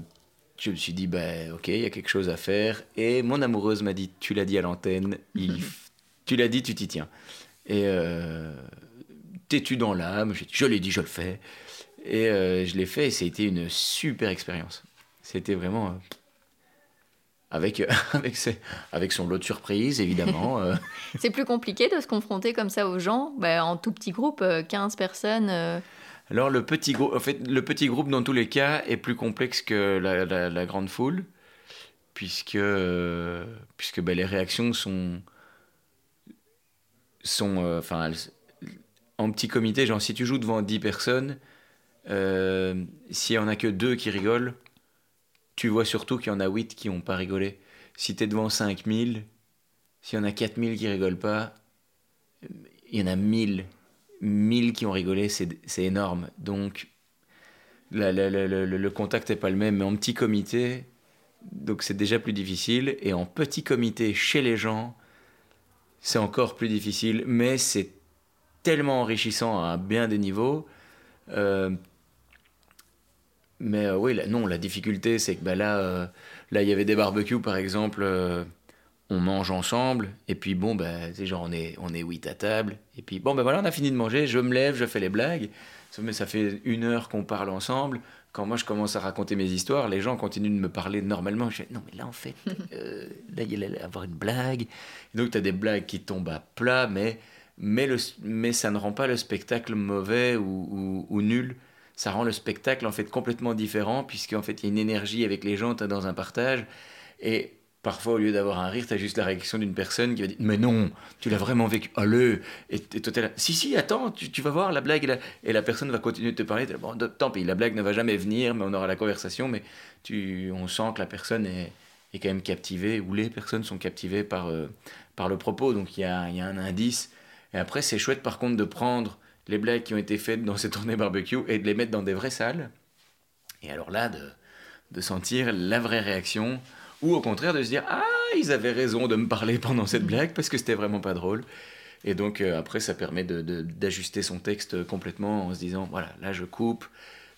me suis dit, bah, ok, il y a quelque chose à faire. Et mon amoureuse m'a dit, tu l'as dit à l'antenne, il tu l'as dit, tu t'y tiens. Et euh, t'es-tu dans l'âme dit, Je l'ai dit, je le fais. Et euh, je l'ai fait et c'était une super expérience. C'était vraiment. euh, avec, avec, ses- avec son lot de surprises, évidemment. euh, C'est plus compliqué de se confronter comme ça aux gens, bah, en tout petit groupe, euh, 15 personnes. euh, Alors le petit groupe, en fait, le petit groupe dans tous les cas est plus complexe que la, la- la grande foule, puisque euh, puisque ben, les réactions sont sont, euh, enfin, elles- en petit comité, genre si tu joues devant 10 personnes, euh, s'il y en a que deux qui rigolent, tu vois surtout qu'il y en a 8 qui n'ont pas rigolé. Si tu es devant 5000, s'il y en a 4000 qui rigolent pas, il y en a 1000 1000 qui ont rigolé, c'est énorme. Donc, le contact n'est pas le même, mais en petit comité, donc c'est déjà plus difficile. Et en petit comité, chez les gens, c'est encore plus difficile, mais c'est tellement enrichissant à bien des niveaux. Euh, mais euh, oui, non, la difficulté, c'est que bah, là, euh, là, il y avait des barbecues, par exemple. on mange ensemble, et puis bon, bah, sais, genre, on est, on est huit à table, et puis bon, ben voilà, on a fini de manger, je me lève, je fais les blagues, Ça- mais ça fait une heure qu'on parle ensemble. Quand moi je commence à raconter mes histoires, les gens continuent de me parler normalement. Je fais, non, mais là en fait, là il allait avoir une blague. Et donc tu as des blagues qui tombent à plat, mais, mais, le, mais ça ne rend pas le spectacle mauvais ou, ou- nul. Ça rend le spectacle en fait complètement différent, puisqu'en fait il y a une énergie avec les gens, tu dans un partage. Et parfois, au lieu d'avoir un rire, tu as juste la réaction d'une personne qui va dire Mais non, tu l'as vraiment vécu. Allez Et, et toi, là Si, si, attends, tu, tu vas voir la blague. Et la, personne va continuer de te parler. Bon, tant pis, la blague ne va jamais venir, mais on aura la conversation. Mais tu, on sent que la personne est, est quand même captivée, ou les personnes sont captivées par, euh, par le propos. Donc il y a, y a un indice. Et après, c'est chouette par contre de prendre les blagues qui ont été faites dans ces tournées barbecue et de les mettre dans des vraies salles. Et alors là, de, sentir la vraie réaction, ou au contraire de se dire Ah, ils avaient raison de me parler pendant cette blague parce que c'était vraiment pas drôle. Et donc euh, après, ça permet de- de- d'ajuster son texte complètement en se disant Voilà, là je coupe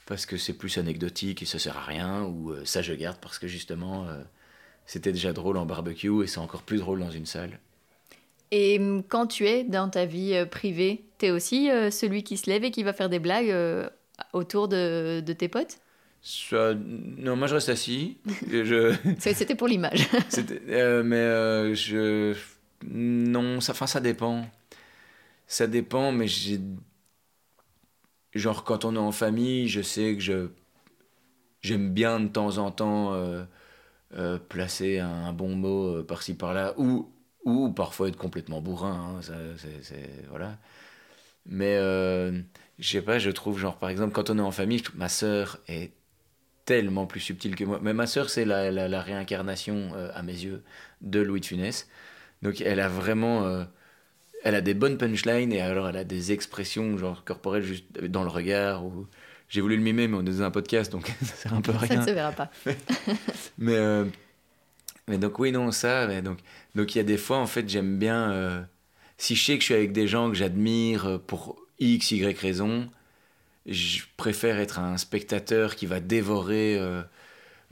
parce que c'est plus anecdotique et ça sert à rien, ou euh, ça je garde parce que justement euh, c'était déjà drôle en barbecue et c'est encore plus drôle dans une salle. Et hum, quand tu es dans ta vie euh, privée, tu es aussi euh, celui qui se lève et qui va faire des blagues euh, autour de, de tes potes? Ça- non, moi je reste assis. Je, C'était pour l'image. Euh, mais je. Non, ça, enfin, ça dépend. Ça dépend, mais j'ai. Genre, quand on est en famille, je sais que je. J'aime bien de temps en temps placer un, un bon mot par-ci par-là, ou, ou parfois être complètement bourrin. hein, ça, c'est, c'est- voilà. Mais euh, je sais pas, je trouve, genre, par exemple, quand on est en famille, je ma sœur est tellement plus subtil que moi. Mais ma sœur, c'est la, la, réincarnation, euh, à mes yeux, de Louis de Funès. Donc elle a vraiment... Euh, elle a des bonnes punchlines et alors elle a des expressions genre corporelles juste dans le regard. Ou... J'ai voulu le mimer, mais on est dans un podcast, donc ça sert un peu rien. Ça ne se verra pas. mais, mais donc oui, non, ça. Mais donc il y a des fois, en fait, j'aime bien... si je sais que je suis avec des gens que j'admire pour X, Y raison je préfère être un spectateur qui va dévorer euh,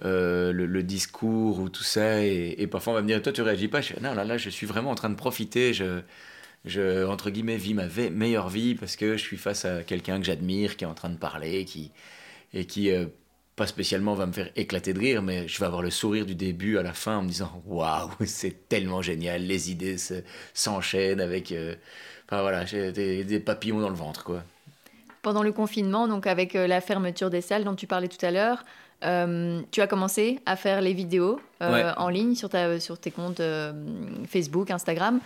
euh, le, discours ou tout ça. Et, parfois, on va me dire Toi, tu réagis pas? Non, là, là, je suis vraiment en train de profiter. Je, je entre guillemets, vis ma meilleure vie parce que je suis face à quelqu'un que j'admire, qui est en train de parler, qui, et qui, euh, pas spécialement, va me faire éclater de rire, mais je vais avoir le sourire du début à la fin en me disant Waouh, c'est tellement génial, les idées s'enchaînent avec. enfin voilà, j'ai des, des papillons dans le ventre, quoi pendant le confinement, donc avec euh, la fermeture des salles dont tu parlais tout à l'heure, euh, tu as commencé à faire les vidéos euh, en ligne sur, ta, sur tes comptes Facebook, Instagram.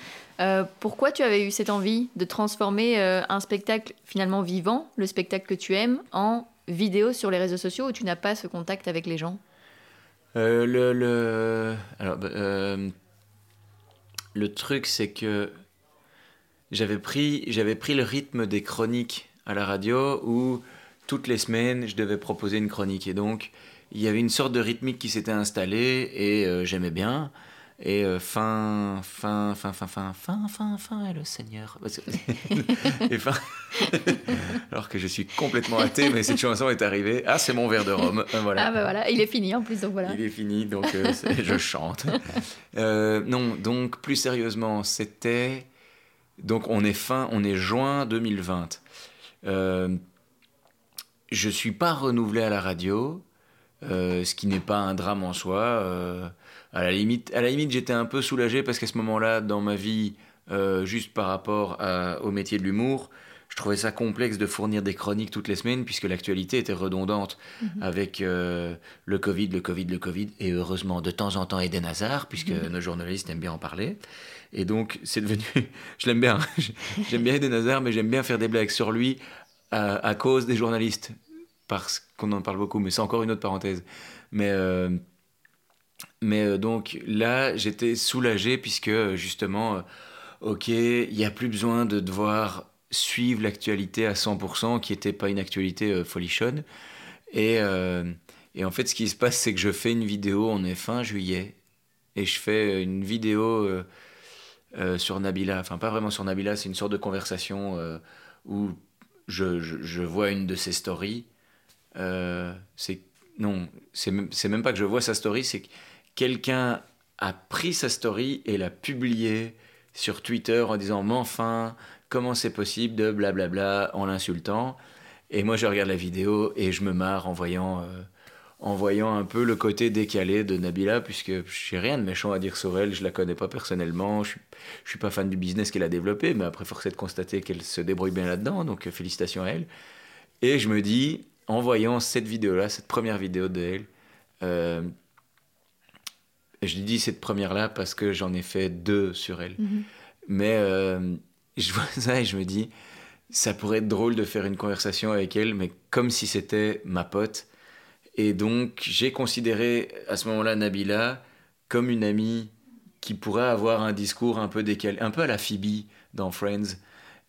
pourquoi tu avais eu cette envie de transformer un spectacle finalement vivant, le spectacle que tu aimes, en vidéo sur les réseaux sociaux où tu n'as pas ce contact avec les gens le, le... Alors, bah, le truc, c'est que j'avais pris, j'avais pris le rythme des chroniques à la radio où toutes les semaines je devais proposer une chronique. Et donc il y avait une sorte de rythmique qui s'était installée et euh, j'aimais bien. Et euh, fin, fin, fin, fin, fin, fin, fin, fin, et le Seigneur. et fin... Alors que je suis complètement athée, mais cette chanson est arrivée. Ah, c'est mon verre de rhum. Euh, voilà. Ah, ben voilà, il est fini en plus, donc voilà. Il est fini, donc je chante. non, donc plus sérieusement, c'était. Donc on est fin, on est juin 2020. Euh, je suis pas renouvelé à la radio, euh, ce qui n'est pas un drame en soi. Euh, à la limite, à la limite j'étais un peu soulagé parce qu'à ce moment-là, dans ma vie, juste par rapport au métier de l'humour, je trouvais ça complexe de fournir des chroniques toutes les semaines puisque l'actualité était redondante mhm. avec le Covid, le Covid, le Covid et heureusement de temps en temps Eden Hazard puisque mhm. nos journalistes aiment bien en parler. Et donc, c'est devenu. je l'aime bien. j'aime bien Eden Hazard, mais j'aime bien faire des blagues sur lui à, cause des journalistes. Parce qu'on en parle beaucoup, mais c'est encore une autre parenthèse. Mais. Euh, mais euh, donc là, j'étais soulagé puisque justement, euh, ok, il n'y a plus besoin de devoir suivre l'actualité à 100%, qui n'était pas une actualité folichonne. Et, et, en fait, ce qui se passe, c'est que je fais une vidéo, on est fin juillet, et je fais une vidéo euh, sur Nabila. Enfin, pas vraiment sur Nabila, c'est une sorte de conversation euh, où je, je, vois une de ses stories. Euh, c'est non, c'est même pas que je vois sa story, c'est que quelqu'un a pris sa story et l'a publiée sur Twitter en disant mais enfin comment c'est possible de blablabla en l'insultant et moi je regarde la vidéo et je me marre en voyant en voyant un peu le côté décalé de Nabila, puisque j'ai rien de méchant à dire sur elle, je la connais pas personnellement, je suis, suis pas fan du business qu'elle a développé, mais après, force est de constater qu'elle se débrouille bien là-dedans, donc félicitations à elle. Et je me dis, en voyant cette vidéo-là, cette première vidéo de elle, euh, je dis cette première-là parce que j'en ai fait deux sur elle. Mm-hmm. Mais euh, je vois ça et je me dis, ça pourrait être drôle de faire une conversation avec elle, mais comme si c'était ma pote et donc, j'ai considéré à ce moment-là Nabila comme une amie qui pourrait avoir un discours un peu décalé, un peu à la Phoebe dans Friends.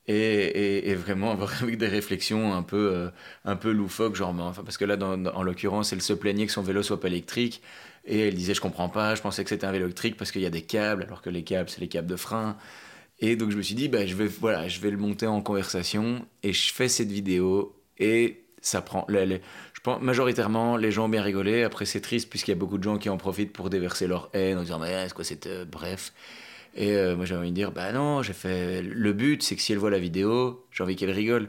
Et, vraiment avoir avec des réflexions un peu, euh, un peu loufoques, genre, enfin, parce que là, en l'occurrence, elle se plaignait que son vélo soit pas électrique, et elle disait, je comprends pas, je pensais que c'était un vélo électrique parce qu'il y a des câbles, alors que les câbles, c'est les câbles de frein. Et donc, je me suis dit, bah, je vais, voilà, je vais le monter en conversation, et je fais cette vidéo, et ça prend, majoritairement, les gens ont bien rigolé. Après, c'est triste puisqu'il y a beaucoup de gens qui en profitent pour déverser leur haine en disant Mais est-ce que c'est. Euh, bref. Et euh, moi, j'ai envie de dire Bah non, j'ai fait. Le but, c'est que si elle voit la vidéo, j'ai envie qu'elle rigole.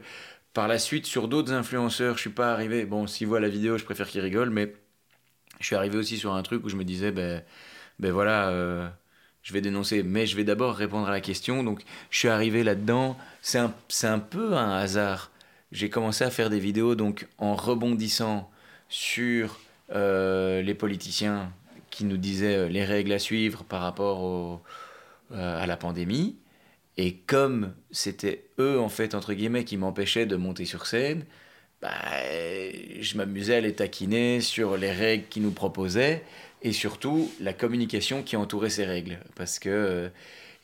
Par la suite, sur d'autres influenceurs, je suis pas arrivé. Bon, s'ils voient la vidéo, je préfère qu'ils rigolent, mais je suis arrivé aussi sur un truc où je me disais Ben, ben voilà. Euh, je vais dénoncer, mais je vais d'abord répondre à la question. Donc, je suis arrivé là-dedans. C'est un, un peu un hasard j'ai commencé à faire des vidéos donc en rebondissant sur euh, les politiciens qui nous disaient les règles à suivre par rapport euh, à la pandémie. Et comme c'était eux, en fait, entre guillemets, qui m'empêchaient de monter sur scène, bah, je m'amusais à les taquiner sur les règles qu'ils nous proposaient et surtout la communication qui entourait ces règles. Parce que euh,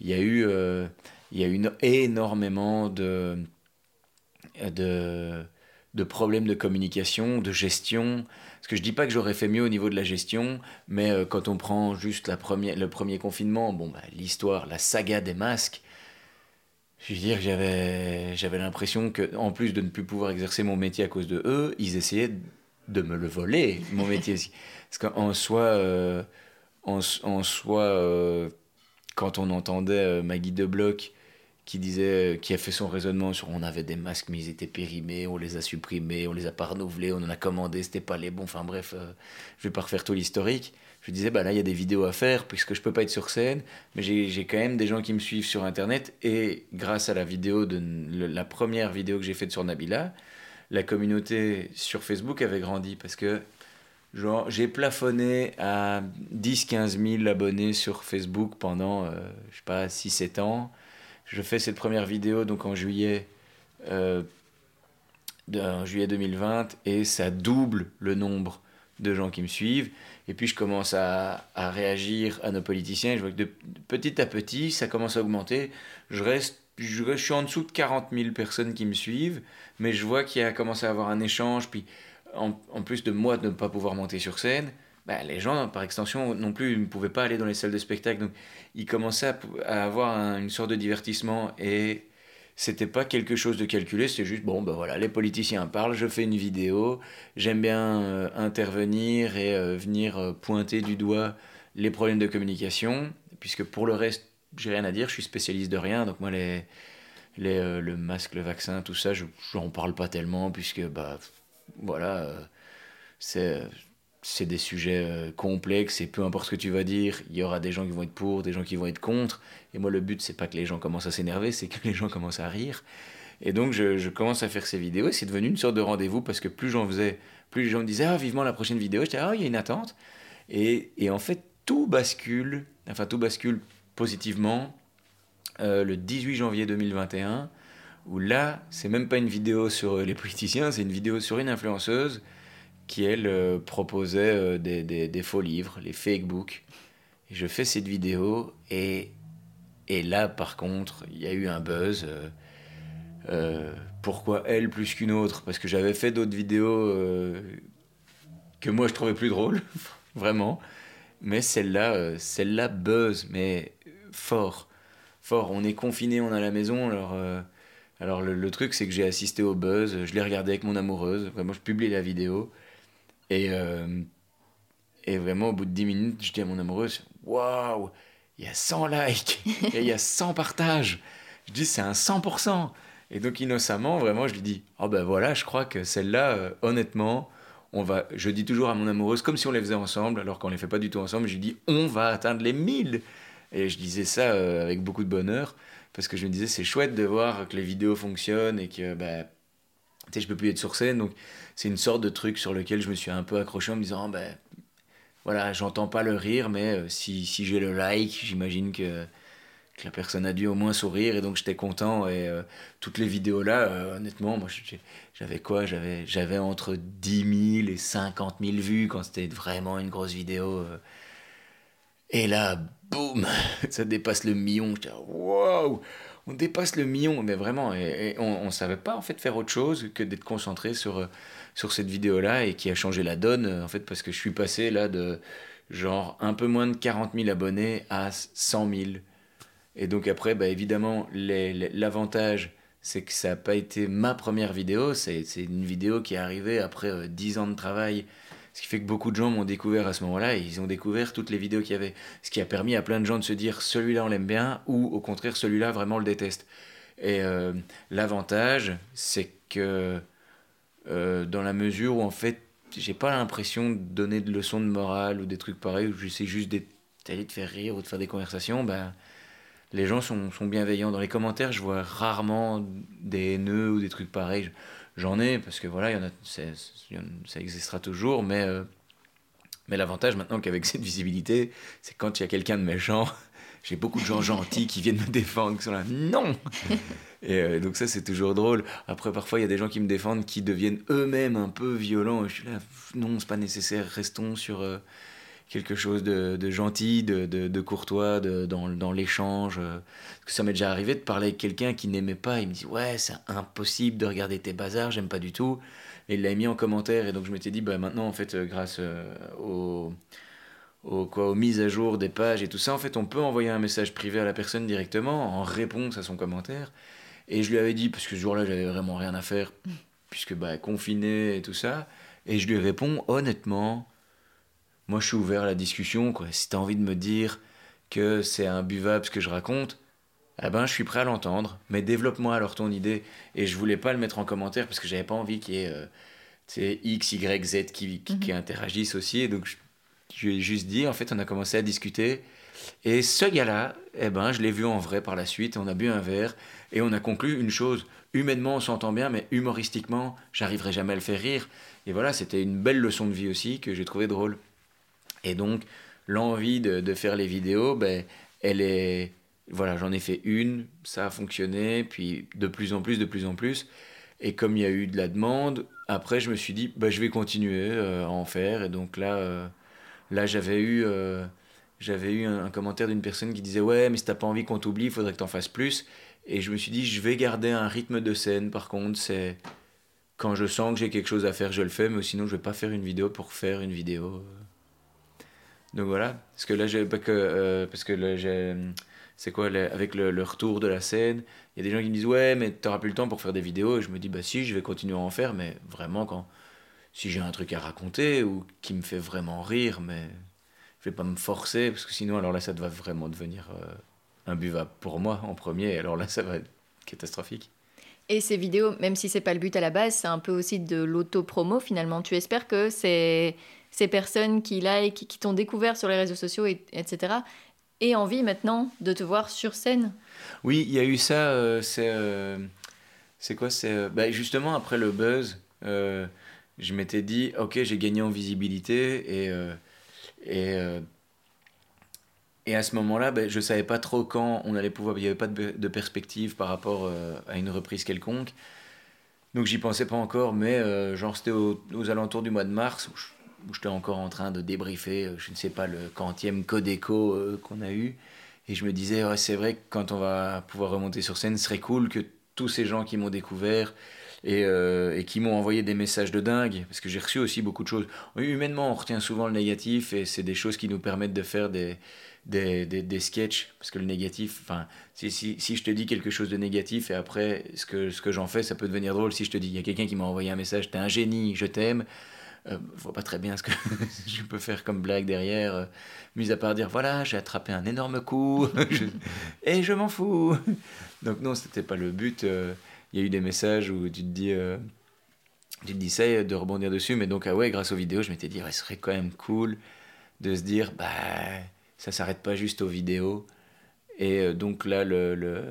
il y a eu, euh, il y a eu énormément de, de, de, problèmes de communication, de gestion. Parce que je dis pas que j'aurais fait mieux au niveau de la gestion, mais euh, quand on prend juste la première, le premier confinement, bon, bah, l'histoire, la saga des masques, je veux dire, j'avais, j'avais l'impression que, en plus de ne plus pouvoir exercer mon métier à cause de eux, ils essayaient de me le voler, mon métier. Parce qu'en soi, euh, en, soi euh, quand on entendait Maggie de Bloch qui disait, qui a fait son raisonnement sur on avait des masques mais ils étaient périmés, on les a supprimés, on les a pas renouvelés, on en a commandé, c'était pas les bons. Enfin bref, je vais pas refaire tout l'historique je disais, bah là, il y a des vidéos à faire, puisque je peux pas être sur scène, mais j'ai quand même des gens qui me suivent sur Internet, et grâce à la vidéo, de, la première vidéo que j'ai faite sur Nabila, la communauté sur Facebook avait grandi, parce que genre, j'ai plafonné à 10-15 000 abonnés sur Facebook pendant, euh, je sais pas, 6-7 ans. Je fais cette première vidéo, donc en juillet... Euh, en juillet 2020 et ça double le nombre de gens qui me suivent. Et puis je commence à, à réagir à nos politiciens. Je vois que de, petit à petit, ça commence à augmenter. Je reste, je, suis en dessous de 40 000 personnes qui me suivent, mais je vois qu'il y a commencé à avoir un échange. Puis en, en, plus de moi de ne pas pouvoir monter sur scène, bah, les gens, par extension, non plus, ne pouvaient pas aller dans les salles de spectacle. Donc ils commençaient à, avoir une sorte de divertissement. Et c'était pas quelque chose de calculé, c'est juste, bon, ben voilà, les politiciens parlent, je fais une vidéo, j'aime bien euh, intervenir et euh, venir euh, pointer du doigt les problèmes de communication, puisque pour le reste, j'ai rien à dire, je suis spécialiste de rien, donc moi, les, les, le masque, le vaccin, tout ça, je n'en parle pas tellement, puisque, bah, voilà, c'est c'est des sujets euh, complexes et peu importe ce que tu vas dire, il y aura des gens qui vont être pour, des gens qui vont être contre. Et moi, le but, c'est pas que les gens commencent à s'énerver, c'est que les gens commencent à rire. Et donc, je, commence à faire ces vidéos et c'est devenu une sorte de rendez-vous parce que plus j'en faisais, plus les gens me disaient Ah, vivement la prochaine vidéo. J'étais Ah, il y a une attente. Et, et, en fait, tout bascule, enfin, tout bascule positivement euh, le 18 janvier 2021 où là, c'est même pas une vidéo sur les politiciens, c'est une vidéo sur une influenceuse qui, elle, euh, proposait euh, des, faux livres, les fake books. Je fais cette vidéo et, et là, par contre, il y a eu un buzz. Euh, pourquoi elle plus qu'une autre? Parce que j'avais fait d'autres vidéos que moi je trouvais plus drôles, vraiment. Mais celle-là, celle-là buzz, mais fort. Fort. On est confiné, on est à la maison, alors... Alors le, le truc c'est que j'ai assisté au buzz, je l'ai regardé avec mon amoureuse, vraiment je publie la vidéo, et, euh, et vraiment, au bout de 10 minutes, je dis à mon amoureuse Waouh, il y a 100 likes et il y a 100 partages. Je dis C'est un 100%. Et donc, innocemment, vraiment, je lui dis Oh ben voilà, je crois que celle-là, euh, honnêtement, on va. Je dis toujours à mon amoureuse, comme si on les faisait ensemble, alors qu'on les fait pas du tout ensemble, je lui dis On va atteindre les 1000. Et je disais ça euh, avec beaucoup de bonheur, parce que je me disais C'est chouette de voir que les vidéos fonctionnent et que. Ben, tu sais, je peux plus être sur scène, donc c'est une sorte de truc sur lequel je me suis un peu accroché en me disant, ben voilà, j'entends pas le rire, mais euh, si, si j'ai le like, j'imagine que, que, la personne a dû au moins sourire, et donc j'étais content. Et euh, toutes les vidéos là, euh, honnêtement, moi j'avais quoi? J'avais j'avais entre 10 000 et 50 000 vues quand c'était vraiment une grosse vidéo. Et là, boum, ça dépasse le million. J'étais, waouh on dépasse le million, mais vraiment, et, on ne savait pas en fait faire autre chose que d'être concentré sur, euh, sur cette vidéo-là et qui a changé la donne, en fait, parce que je suis passé là de genre un peu moins de 40 000 abonnés à 100 000. Et donc après, bah, évidemment, l'avantage, c'est que ça n'a pas été ma première vidéo, c'est une vidéo qui est arrivée après 10 euh, ans de travail ce qui fait que beaucoup de gens m'ont découvert à ce moment-là et ils ont découvert toutes les vidéos qu'il y avait. Ce qui a permis à plein de gens de se dire celui-là on l'aime bien ou au contraire celui-là vraiment on le déteste. Et euh, l'avantage, c'est que euh, dans la mesure où en fait j'ai pas l'impression de donner de leçons de morale ou des trucs pareils où j'essaie juste d'aller te faire rire ou de faire des conversations, ben, les gens sont, sont, bienveillants. Dans les commentaires, je vois rarement des haineux ou des trucs pareils. J'en ai, parce que voilà, y en a, ça existera toujours, mais, euh, mais l'avantage maintenant qu'avec cette visibilité, c'est quand il y a quelqu'un de méchant, j'ai beaucoup de gens gentils qui viennent me défendre, qui sont là, non Et euh, donc ça, c'est toujours drôle. Après, parfois, il y a des gens qui me défendent qui deviennent eux-mêmes un peu violents. Et je suis là, non, c'est pas nécessaire, restons sur euh, quelque chose de, gentil, de, de, courtois, dans, l'échange. Parce que ça m'est déjà arrivé de parler avec quelqu'un qui n'aimait pas. Il me dit, ouais, c'est impossible de regarder tes bazars, j'aime pas du tout. Et il l'a mis en commentaire. Et donc, je m'étais dit, bah, maintenant, en fait, euh, grâce euh, au aux, quoi, aux mises à jour des pages et tout ça, en fait, on peut envoyer un message privé à la personne directement en réponse à son commentaire. Et je lui avais dit, parce que ce jour-là, j'avais vraiment rien à faire, puisque bah, confiné et tout ça. Et je lui réponds, honnêtement, moi je suis ouvert à la discussion. Quoi. Si tu as envie de me dire que c'est imbuvable ce que je raconte, eh ben, je suis prêt à l'entendre. Mais développe-moi alors ton idée. Et je voulais pas le mettre en commentaire parce que j'avais pas envie qu'il y ait euh, X, Y, Z qui, qui, qui interagissent aussi. Et donc je, je lui ai juste dit, en fait, on a commencé à discuter. Et ce gars-là, eh ben, je l'ai vu en vrai par la suite. On a bu un verre et on a conclu une chose. Humainement, on s'entend bien, mais humoristiquement, j'arriverai jamais à le faire rire. Et voilà, c'était une belle leçon de vie aussi que j'ai trouvé drôle. Et donc, l'envie de, de faire les vidéos, ben, elle est. Voilà, j'en ai fait une, ça a fonctionné, puis de plus en plus, de plus en plus. Et comme il y a eu de la demande, après, je me suis dit, bah, je vais continuer euh, à en faire. Et donc là, euh, là j'avais eu, euh, j'avais eu un, un commentaire d'une personne qui disait, ouais, mais si t'as pas envie qu'on t'oublie, il faudrait que t'en fasses plus. Et je me suis dit, je vais garder un rythme de scène, par contre, c'est quand je sens que j'ai quelque chose à faire, je le fais, mais sinon, je vais pas faire une vidéo pour faire une vidéo. Donc voilà, parce que là, j'ai pas que, euh, parce que là, j'ai, c'est quoi, avec le, retour de la scène, il y a des gens qui me disent, ouais, mais t'auras plus le temps pour faire des vidéos, et je me dis, bah si, je vais continuer à en faire, mais vraiment, quand, si j'ai un truc à raconter, ou qui me fait vraiment rire, mais je vais pas me forcer, parce que sinon, alors là, ça va vraiment devenir euh, imbuvable pour moi en premier, alors là, ça va être catastrophique. Et ces vidéos, même si c'est pas le but à la base, c'est un peu aussi de l'auto-promo finalement. Tu espères que ces, ces personnes qui like, qui, t'ont découvert sur les réseaux sociaux, et, etc., aient envie maintenant de te voir sur scène. Oui, il y a eu ça. euh, c'est euh, c'est quoi C'est euh, bah, justement après le buzz. je m'étais dit, ok, j'ai gagné en visibilité et et et à ce moment-là, ben, je savais pas trop quand on allait pouvoir. Il n'y avait pas de, perspective par rapport à une reprise quelconque. Donc j'y pensais pas encore, mais euh, genre c'était aux, alentours du mois de mars où j'étais encore en train de débriefer, euh, je ne sais pas, le quantième Codeco euh, qu'on a eu. Et je me disais, c'est vrai que quand on va pouvoir remonter sur scène, ce serait cool que tous ces gens qui m'ont découvert et, euh, qui m'ont envoyé des messages de dingue, parce que j'ai reçu aussi beaucoup de choses. Humainement, on retient souvent le négatif et c'est des choses qui nous permettent de faire des, des, des, des sketchs, parce que le négatif, enfin, si, si, si je te dis quelque chose de négatif et après ce que, ce que j'en fais, ça peut devenir drôle. Si je te dis, il y a quelqu'un qui m'a envoyé un message, t'es un génie, je t'aime, euh, je vois pas très bien ce que je peux faire comme blague derrière, euh, mis à part dire voilà, j'ai attrapé un énorme coup et je m'en fous. Donc non, c'était pas le but. euh, Il y a eu des messages où tu te dis, euh, tu te dis ça de rebondir dessus, mais donc ah ouais, grâce aux vidéos, je m'étais dit ouais, ce serait quand même cool de se dire bah ça s'arrête pas juste aux vidéos. Et euh, donc là, le, le,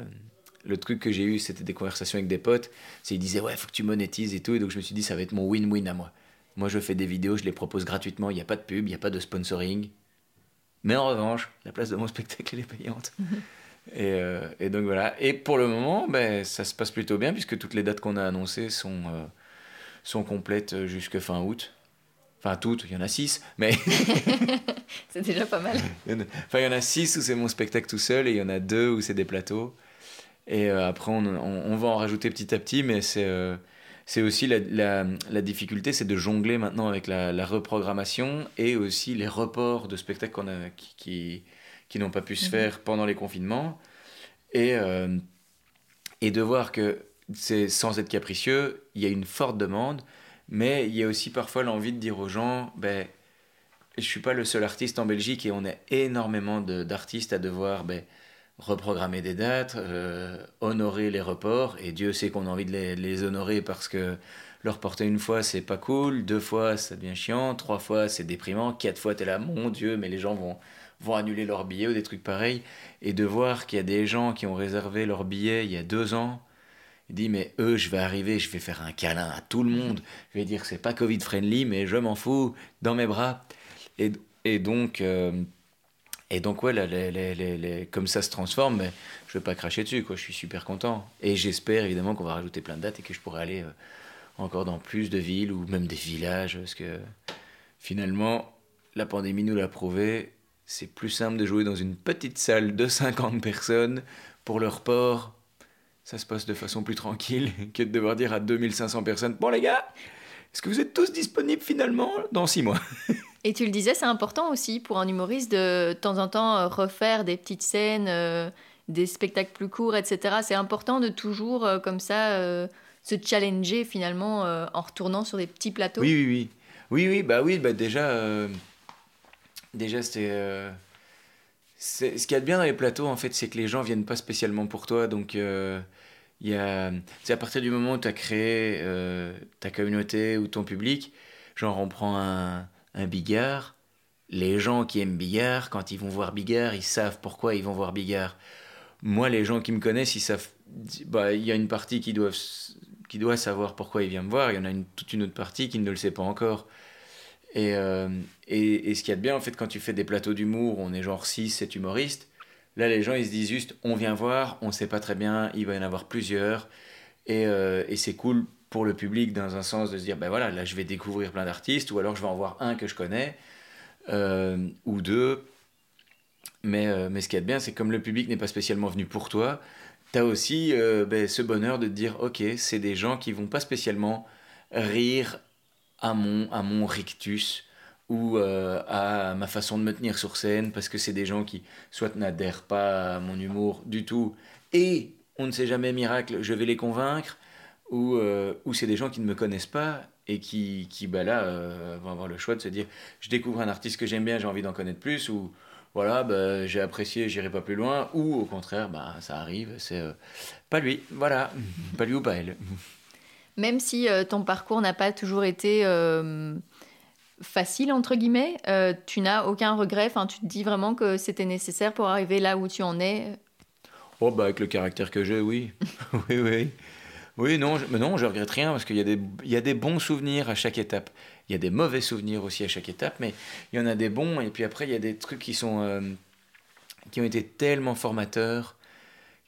le truc que j'ai eu, c'était des conversations avec des potes. C'est ils disaient ouais, faut que tu monétises et tout. Et donc je me suis dit ça va être mon win-win à moi. Moi, je fais des vidéos, je les propose gratuitement. Il n'y a pas de pub, il n'y a pas de sponsoring. Mais en revanche, la place de mon spectacle elle est payante. et, euh, et donc voilà. Et pour le moment, ben, ça se passe plutôt bien puisque toutes les dates qu'on a annoncées sont, euh, sont complètes jusque fin août. Enfin, toutes, il y en a six, mais C'est déjà pas mal. enfin, il y en a six où c'est mon spectacle tout seul et il y en a deux où c'est des plateaux. Et euh, après, on, on- on va en rajouter petit à petit, mais c'est euh, c'est aussi la, la, la difficulté, c'est de jongler maintenant avec la, la reprogrammation et aussi les reports de spectacles qu'on a, qui, qui, qui n'ont pas pu se Mhm. faire pendant les confinements. Et, euh, et de voir que c'est sans être capricieux, il y a une forte demande, mais il y a aussi parfois l'envie de dire aux gens, ben, je suis pas le seul artiste en Belgique et on a énormément de- d'artistes à devoir ben, reprogrammer des dates, euh, honorer les reports, et Dieu sait qu'on a envie de les, honorer parce que leur porter une fois c'est pas cool, deux fois ça devient chiant, trois fois c'est déprimant, quatre fois t'es là, mon Dieu, mais les gens vont, vont annuler leurs billets ou des trucs pareils, et de voir qu'il y a des gens qui ont réservé leurs billets il y a deux ans, il dit mais eux je vais arriver, je vais faire un câlin à tout le monde, je vais dire c'est pas Covid friendly mais je m'en fous, dans mes bras. Et, et donc, euh, Et donc, ouais, les, comme ça se transforme, mais je ne vais pas cracher dessus, quoi. Je suis super content. Et j'espère évidemment qu'on va rajouter plein de dates et que je pourrai aller encore dans plus de villes ou même des villages, parce que finalement, la pandémie nous l'a prouvé, c'est plus simple de jouer dans une petite salle de 50 personnes pour leur port. Ça se passe de façon plus tranquille que de devoir dire à 2500 personnes Bon, les gars, est-ce que vous êtes tous disponibles finalement dans six mois? Et tu le disais, c'est important aussi pour un humoriste de, de temps en temps euh, refaire des petites scènes, euh, des spectacles plus courts, etc. C'est important de toujours, euh, comme ça, se challenger finalement en retournant sur des petits plateaux. Oui, oui, oui. Oui, oui, bah oui, bah déjà déjà, c'était. Ce qu'il y a de bien dans les plateaux, en fait, c'est que les gens viennent pas spécialement pour toi. Donc, il y a. À partir du moment où tu as créé euh, ta communauté ou ton public, genre, on prend un, un Bigard. Les gens qui aiment Bigard, quand ils vont voir Bigard, ils savent pourquoi ils vont voir Bigard. Moi, les gens qui me connaissent, ils savent. Bah, il y a une partie qui doit, qui doit savoir pourquoi il vient me voir, il y en a une, toute une autre partie qui ne le sait pas encore. Euh, et, et, ce qu'il y a de bien, en fait, quand tu fais des plateaux d'humour, on est genre 6, 7 humoristes, là, les gens, ils se disent juste, on vient voir, on sait pas très bien, il va y en avoir plusieurs. Et, euh, et c'est cool pour le public, dans un sens, de se dire, ben voilà, là, je vais découvrir plein d'artistes, ou alors je vais en voir un que je connais, euh, ou deux. Mais, mais ce a de bien, c'est comme le public n'est pas spécialement venu pour toi, tu as aussi ben, ce bonheur de te dire, ok, c'est des gens qui vont pas spécialement rire à mon, à mon rictus ou euh, à ma façon de me tenir sur scène parce que c'est des gens qui soit n'adhèrent pas à mon humour du tout et on ne sait jamais miracle, je vais les convaincre ou, euh, ou c'est des gens qui ne me connaissent pas et qui, qui bah là, euh, vont avoir le choix de se dire je découvre un artiste que j'aime bien, j'ai envie d'en connaître plus ou voilà, bah, j'ai apprécié, j'irai pas plus loin ou au contraire, bah, ça arrive, c'est pas lui, voilà, pas lui ou pas elle. Même si ton parcours n'a pas toujours été facile, entre guillemets, euh, tu n'as aucun regret, tu te dis vraiment que c'était nécessaire pour arriver là où tu en es? Oh, bah avec le caractère que j'ai, oui. oui, oui. Oui, non, je, mais non, je regrette rien parce qu'il y, a des, il y a des bons souvenirs à chaque étape. Il y a des mauvais souvenirs aussi à chaque étape, mais il y en a des bons. Et puis après, il y a des trucs qui, sont, qui ont été tellement formateurs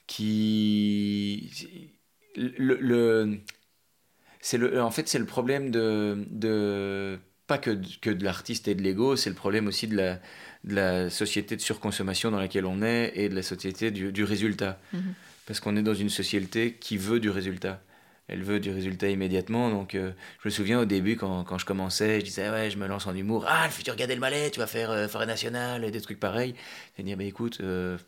qui. le, c'est le, en fait, c'est le problème de pas que, que de l'artiste et de l'ego, c'est le problème aussi de la, de la société de surconsommation dans laquelle on est et de la société du, du résultat. Mhm. Parce qu'on est dans une société qui veut du résultat. Elle veut du résultat immédiatement. Donc, euh, je me souviens au début, quand, quand, je commençais, je disais, ouais, je me lance en humour. Ah, le futur Gad Elmaleh, tu vas faire euh, Forêt Nationale, et des trucs pareils. Et dire, bah, écoute, euh,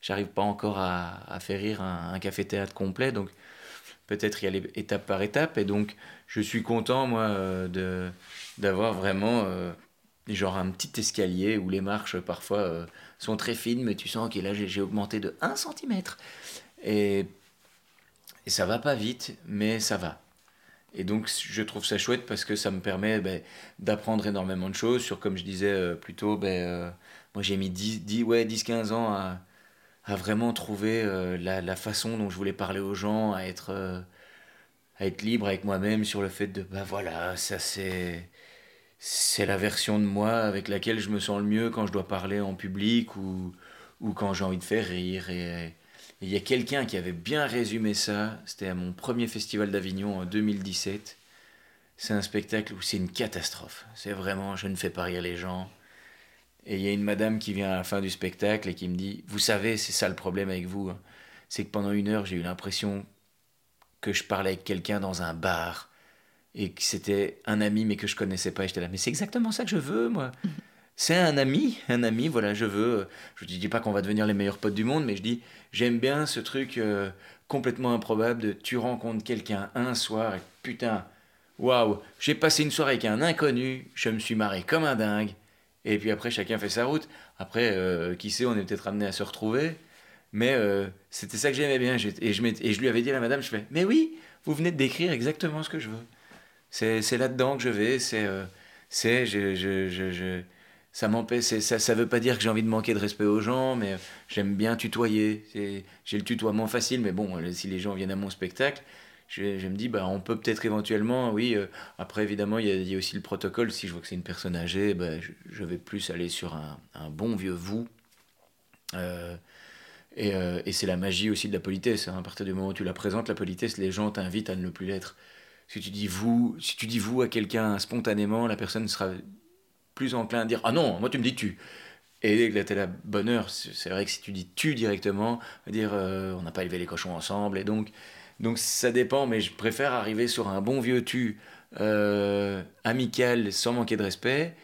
j'arrive pas encore à, à faire rire un, un café-théâtre complet. Donc, peut-être y aller étape par étape. Et donc, je suis content, moi, euh, de, d'avoir vraiment euh, genre un petit escalier où les marches, parfois, euh, sont très fines, mais tu sens que là, j'ai, augmenté de 1 cm. Et, et ça va pas vite, mais ça va. Et donc, je trouve ça chouette parce que ça me permet ben, d'apprendre énormément de choses sur, comme je disais plus tôt, ben, moi j'ai mis 10, 10 ouais, 10-15 ans à, à vraiment trouver euh, la, la, façon dont je voulais parler aux gens, à être, euh, à être libre avec moi-même sur le fait de, ben voilà, ça c'est, c'est la version de moi avec laquelle je me sens le mieux quand je dois parler en public ou, ou quand j'ai envie de faire rire. Et il y a quelqu'un qui avait bien résumé ça, c'était à mon premier festival d'Avignon en 2017. C'est un spectacle où c'est une catastrophe. C'est vraiment, je ne fais pas rire les gens. Et il y a une madame qui vient à la fin du spectacle et qui me dit Vous savez, c'est ça le problème avec vous. Hein. C'est que pendant une heure, j'ai eu l'impression que je parlais avec quelqu'un dans un bar et que c'était un ami mais que je connaissais pas. Et j'étais là Mais c'est exactement ça que je veux, moi. C'est un ami, un ami, voilà, je veux. Je ne dis pas qu'on va devenir les meilleurs potes du monde, mais je dis J'aime bien ce truc euh, complètement improbable de tu rencontres quelqu'un un soir et putain, waouh, j'ai passé une soirée avec un inconnu, je me suis marré comme un dingue et puis après, chacun fait sa route. Après, euh, qui sait, on est peut-être amené à se retrouver. Mais euh, c'était ça que j'aimais bien. Et je, je lui avais dit à la madame, je fais, mais oui, vous venez de décrire exactement ce que je veux. C'est là-dedans que je vais. Euh, c'est, je, je, je, ça m'empêche. Ça, ça veut pas dire que j'ai envie de manquer de respect aux gens, mais j'aime bien tutoyer. J'ai le tutoiement facile, mais bon, si les gens viennent à mon spectacle, je, me dis, bah, on peut peut-être éventuellement, oui, euh, après évidemment, il y, a aussi le protocole, si je vois que c'est une personne âgée, bah, je, vais plus aller sur un, bon vieux vous, et, et c'est la magie aussi de la politesse. Hein. À partir du moment où tu la présentes, la politesse, les gens t'invitent à ne plus l'être. Si tu dis vous, si tu dis vous à quelqu'un spontanément, la personne sera plus enclin à dire ah non, moi tu me dis tu. Et dès que la bonne heure, c'est vrai que si tu dis tu directement, dire euh, on n'a pas élevé les cochons ensemble, et donc, donc ça dépend, mais je préfère arriver sur un bon vieux tu euh, amical sans manquer de respect,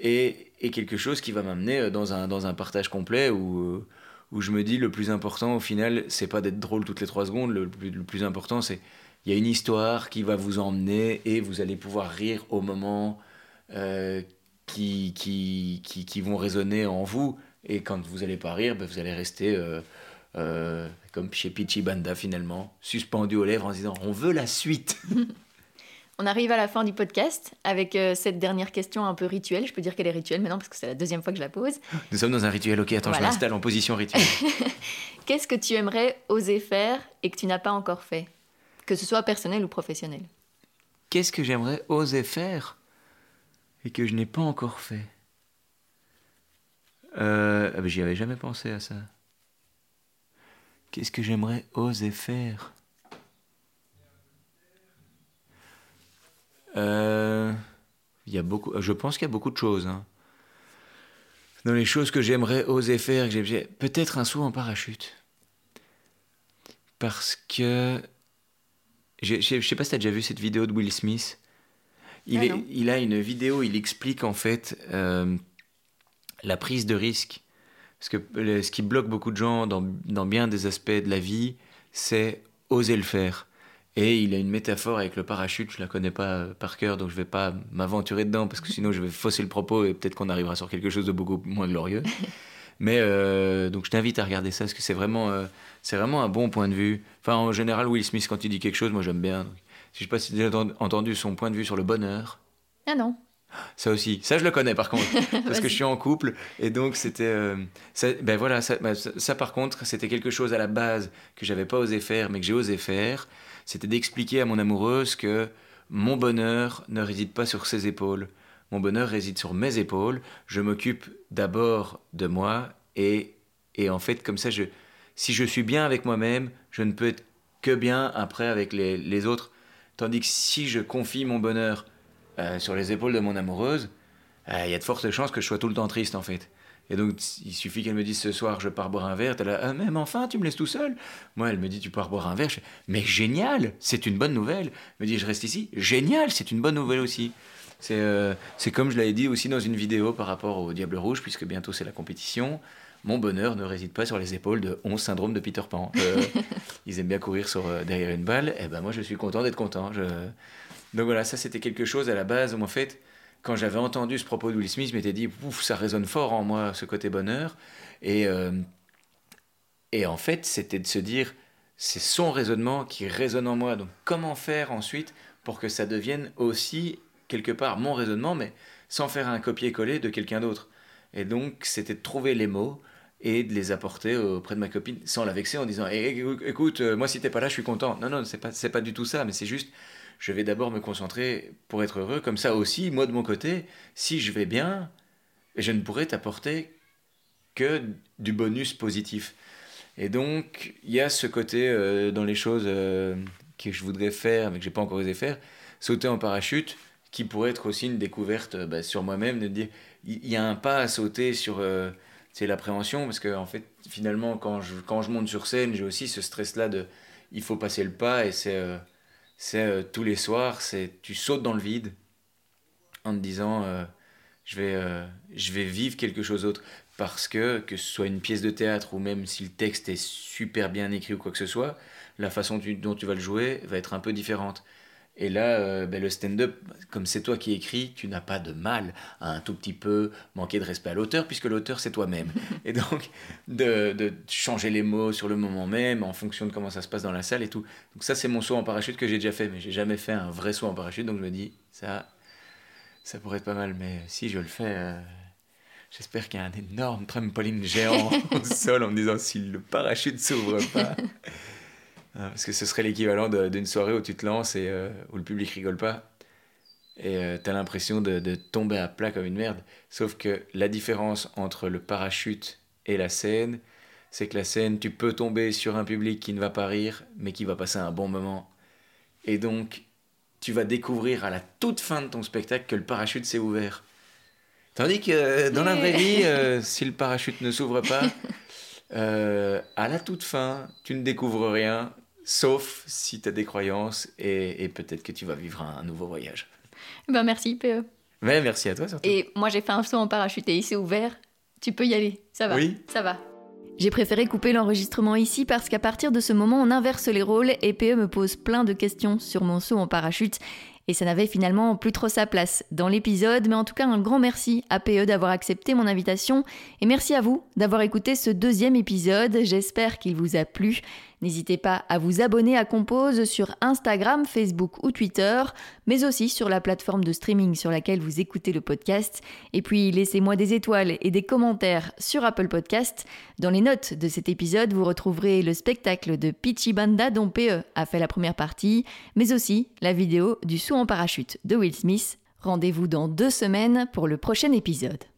et, et quelque chose qui va m'amener dans un, dans un partage complet où, où je me dis le plus important au final, c'est pas d'être drôle toutes les trois secondes, le, plus important c'est il y a une histoire qui va vous emmener et vous allez pouvoir rire au moment euh, qui, qui, qui, qui, vont résonner en vous. Et quand vous n'allez pas rire, ben vous allez rester euh, euh, comme chez Pichi Banda finalement, suspendu aux lèvres en disant on veut la suite. On arrive à la fin du podcast avec cette dernière question un peu rituelle. Je peux dire qu'elle est rituelle maintenant parce que c'est la deuxième fois que je la pose. Nous sommes dans un rituel, ok, attends, je m'installe en position rituelle. Qu'est-ce que tu aimerais oser faire et que tu n'as pas encore fait que ce soit personnel ou professionnel? Qu'est-ce que j'aimerais oser faire et que je n'ai pas encore fait? Euh, ah J'y avais jamais pensé à ça. Qu'est-ce que j'aimerais oser faire? Euh, il y a beaucoup, Je pense qu'il y a beaucoup de choses. Hein. Dans les choses que j'aimerais oser faire, peut-être un saut en parachute. Parce que je ne sais pas si tu as déjà vu cette vidéo de Will Smith. Il, ah, est, il a une vidéo, il explique en fait euh, la prise de risque. Parce que ce qui bloque beaucoup de gens dans, dans bien des aspects de la vie, c'est oser le faire. Et il a une métaphore avec le parachute, je la connais pas par cœur, donc je vais pas m'aventurer dedans parce que sinon je vais fausser le propos et peut-être qu'on arrivera sur quelque chose de beaucoup moins glorieux. Mais euh, donc je t'invite à regarder ça parce que c'est vraiment, euh, c'est vraiment un bon point de vue. Enfin, en général, Will Smith, quand il dit quelque chose, moi j'aime bien. Donc, je sais pas si tu as entendu son point de vue sur le bonheur. Ah non. Ça aussi, ça je le connais par contre, parce que je suis en couple et donc c'était, euh, ben voilà, ben, ça, ça, par contre c'était quelque chose à la base que j'avais pas osé faire, mais que j'ai osé faire, c'était d'expliquer à mon amoureuse que mon bonheur ne réside pas sur ses épaules, mon bonheur réside sur mes épaules. Je m'occupe d'abord de moi et, et en fait, comme ça, je, si je suis bien avec moi-même, je ne peux être que bien après avec les, les autres. Tandis que si je confie mon bonheur euh, sur les épaules de mon amoureuse, euh, il y a de fortes chances que je sois tout le temps triste en fait. Et donc, il suffit qu'elle me dise ce soir, je pars boire un verre. Elle là, ah, même enfin, tu me laisses tout seul. Moi, elle me dit, tu pars boire un verre. mais génial, c'est une bonne nouvelle. Elle me dit, je reste ici. Génial, c'est une bonne nouvelle aussi. Euh, c'est comme je l'avais dit aussi dans une vidéo par rapport au Diable Rouge, puisque bientôt c'est la compétition. Mon bonheur ne réside pas sur les épaules de 11 syndromes de Peter Pan. Euh, ils aiment bien courir sur, euh, derrière une balle. Et eh ben moi, je suis content d'être content. Donc voilà, ça c'était quelque chose à la base où en fait, quand j'avais entendu ce propos de Will Smith, je dit, ouf, ça résonne fort en moi, ce côté bonheur. Et, et en fait, c'était de se dire, c'est son raisonnement qui résonne en moi. Donc comment faire ensuite pour que ça devienne aussi quelque part mon raisonnement, mais sans faire un copier-coller de quelqu'un d'autre? Et donc, c'était de trouver les mots et de les apporter auprès de ma copine sans la vexer en disant eh, écoute, euh, moi si t'es pas là, je suis content. Non, non, c'est pas, pas du tout ça, mais c'est juste, je vais d'abord me concentrer pour être heureux. Comme ça aussi, moi de mon côté, si je vais bien, je ne pourrai t'apporter que du bonus positif. Et donc, il y a ce côté euh, dans les choses euh, que je voudrais faire, mais que j'ai pas encore osé faire, sauter en parachute qui pourrait être aussi une découverte euh, bah, sur moi-même, de dire, il y, a un pas à sauter sur euh, c'est la prévention, parce que en fait, finalement, quand je, quand je monte sur scène, j'ai aussi ce stress-là de, il faut passer le pas, et c'est c'est tous les soirs, c'est tu sautes dans le vide en te disant, je, vais, je vais vivre quelque chose d'autre, parce que, que ce soit une pièce de théâtre, ou même si le texte est super bien écrit ou quoi que ce soit, la façon dont tu vas le jouer va être un peu différente. Et là, euh, ben, le stand-up, comme c'est toi qui écris, tu n'as pas de mal à un tout petit peu manquer de respect à l'auteur, puisque l'auteur, c'est toi-même. et donc, de, de, changer les mots sur le moment même, en fonction de comment ça se passe dans la salle et tout. Donc ça, c'est mon saut en parachute que j'ai déjà fait, mais j'ai jamais fait un vrai saut en parachute, donc je me dis, ça, ça pourrait être pas mal. Mais si je le fais, euh, j'espère qu'il y a un énorme trampoline géant au sol en me disant, si le parachute s'ouvre pas... Ah, parce que ce serait l'équivalent d'une soirée où tu te lances et euh, où le public rigole pas. Et euh, tu as l'impression de, de, tomber à plat comme une merde. Sauf que la différence entre le parachute Et la scène, c'est que la scène, tu peux tomber sur un public qui ne va pas rire, mais qui va passer un bon moment. Et donc, tu vas découvrir à la toute fin de ton spectacle que le parachute s'est ouvert. Tandis que euh, dans la vraie vie, euh, si le parachute ne s'ouvre pas, euh, à la toute fin, tu ne découvres rien, sauf si tu as des croyances et, peut-être que tu vas vivre un, nouveau voyage. Ben merci, PE. Mais merci à toi surtout. Et moi, j'ai fait un saut en parachute et il s'est ouvert. Tu peux y aller, ça va. Oui. Ça va. J'ai préféré couper l'enregistrement ici parce qu'à partir de ce moment, on inverse les rôles et PE me pose plein de questions sur mon saut en parachute et ça n'avait finalement plus trop sa place dans l'épisode, mais en tout cas un grand merci à PE d'avoir accepté mon invitation et merci à vous d'avoir écouté ce deuxième épisode, j'espère qu'il vous a plu. N'hésitez pas à vous abonner à Compose sur Instagram, Facebook ou Twitter, mais aussi sur la plateforme de streaming sur laquelle vous écoutez le podcast. Et puis laissez-moi des étoiles et des commentaires sur Apple Podcast. Dans les notes de cet épisode, vous retrouverez le spectacle de Pichi Banda dont PE a fait la première partie, mais aussi la vidéo du saut en parachute de Will Smith. Rendez-vous dans deux semaines pour le prochain épisode.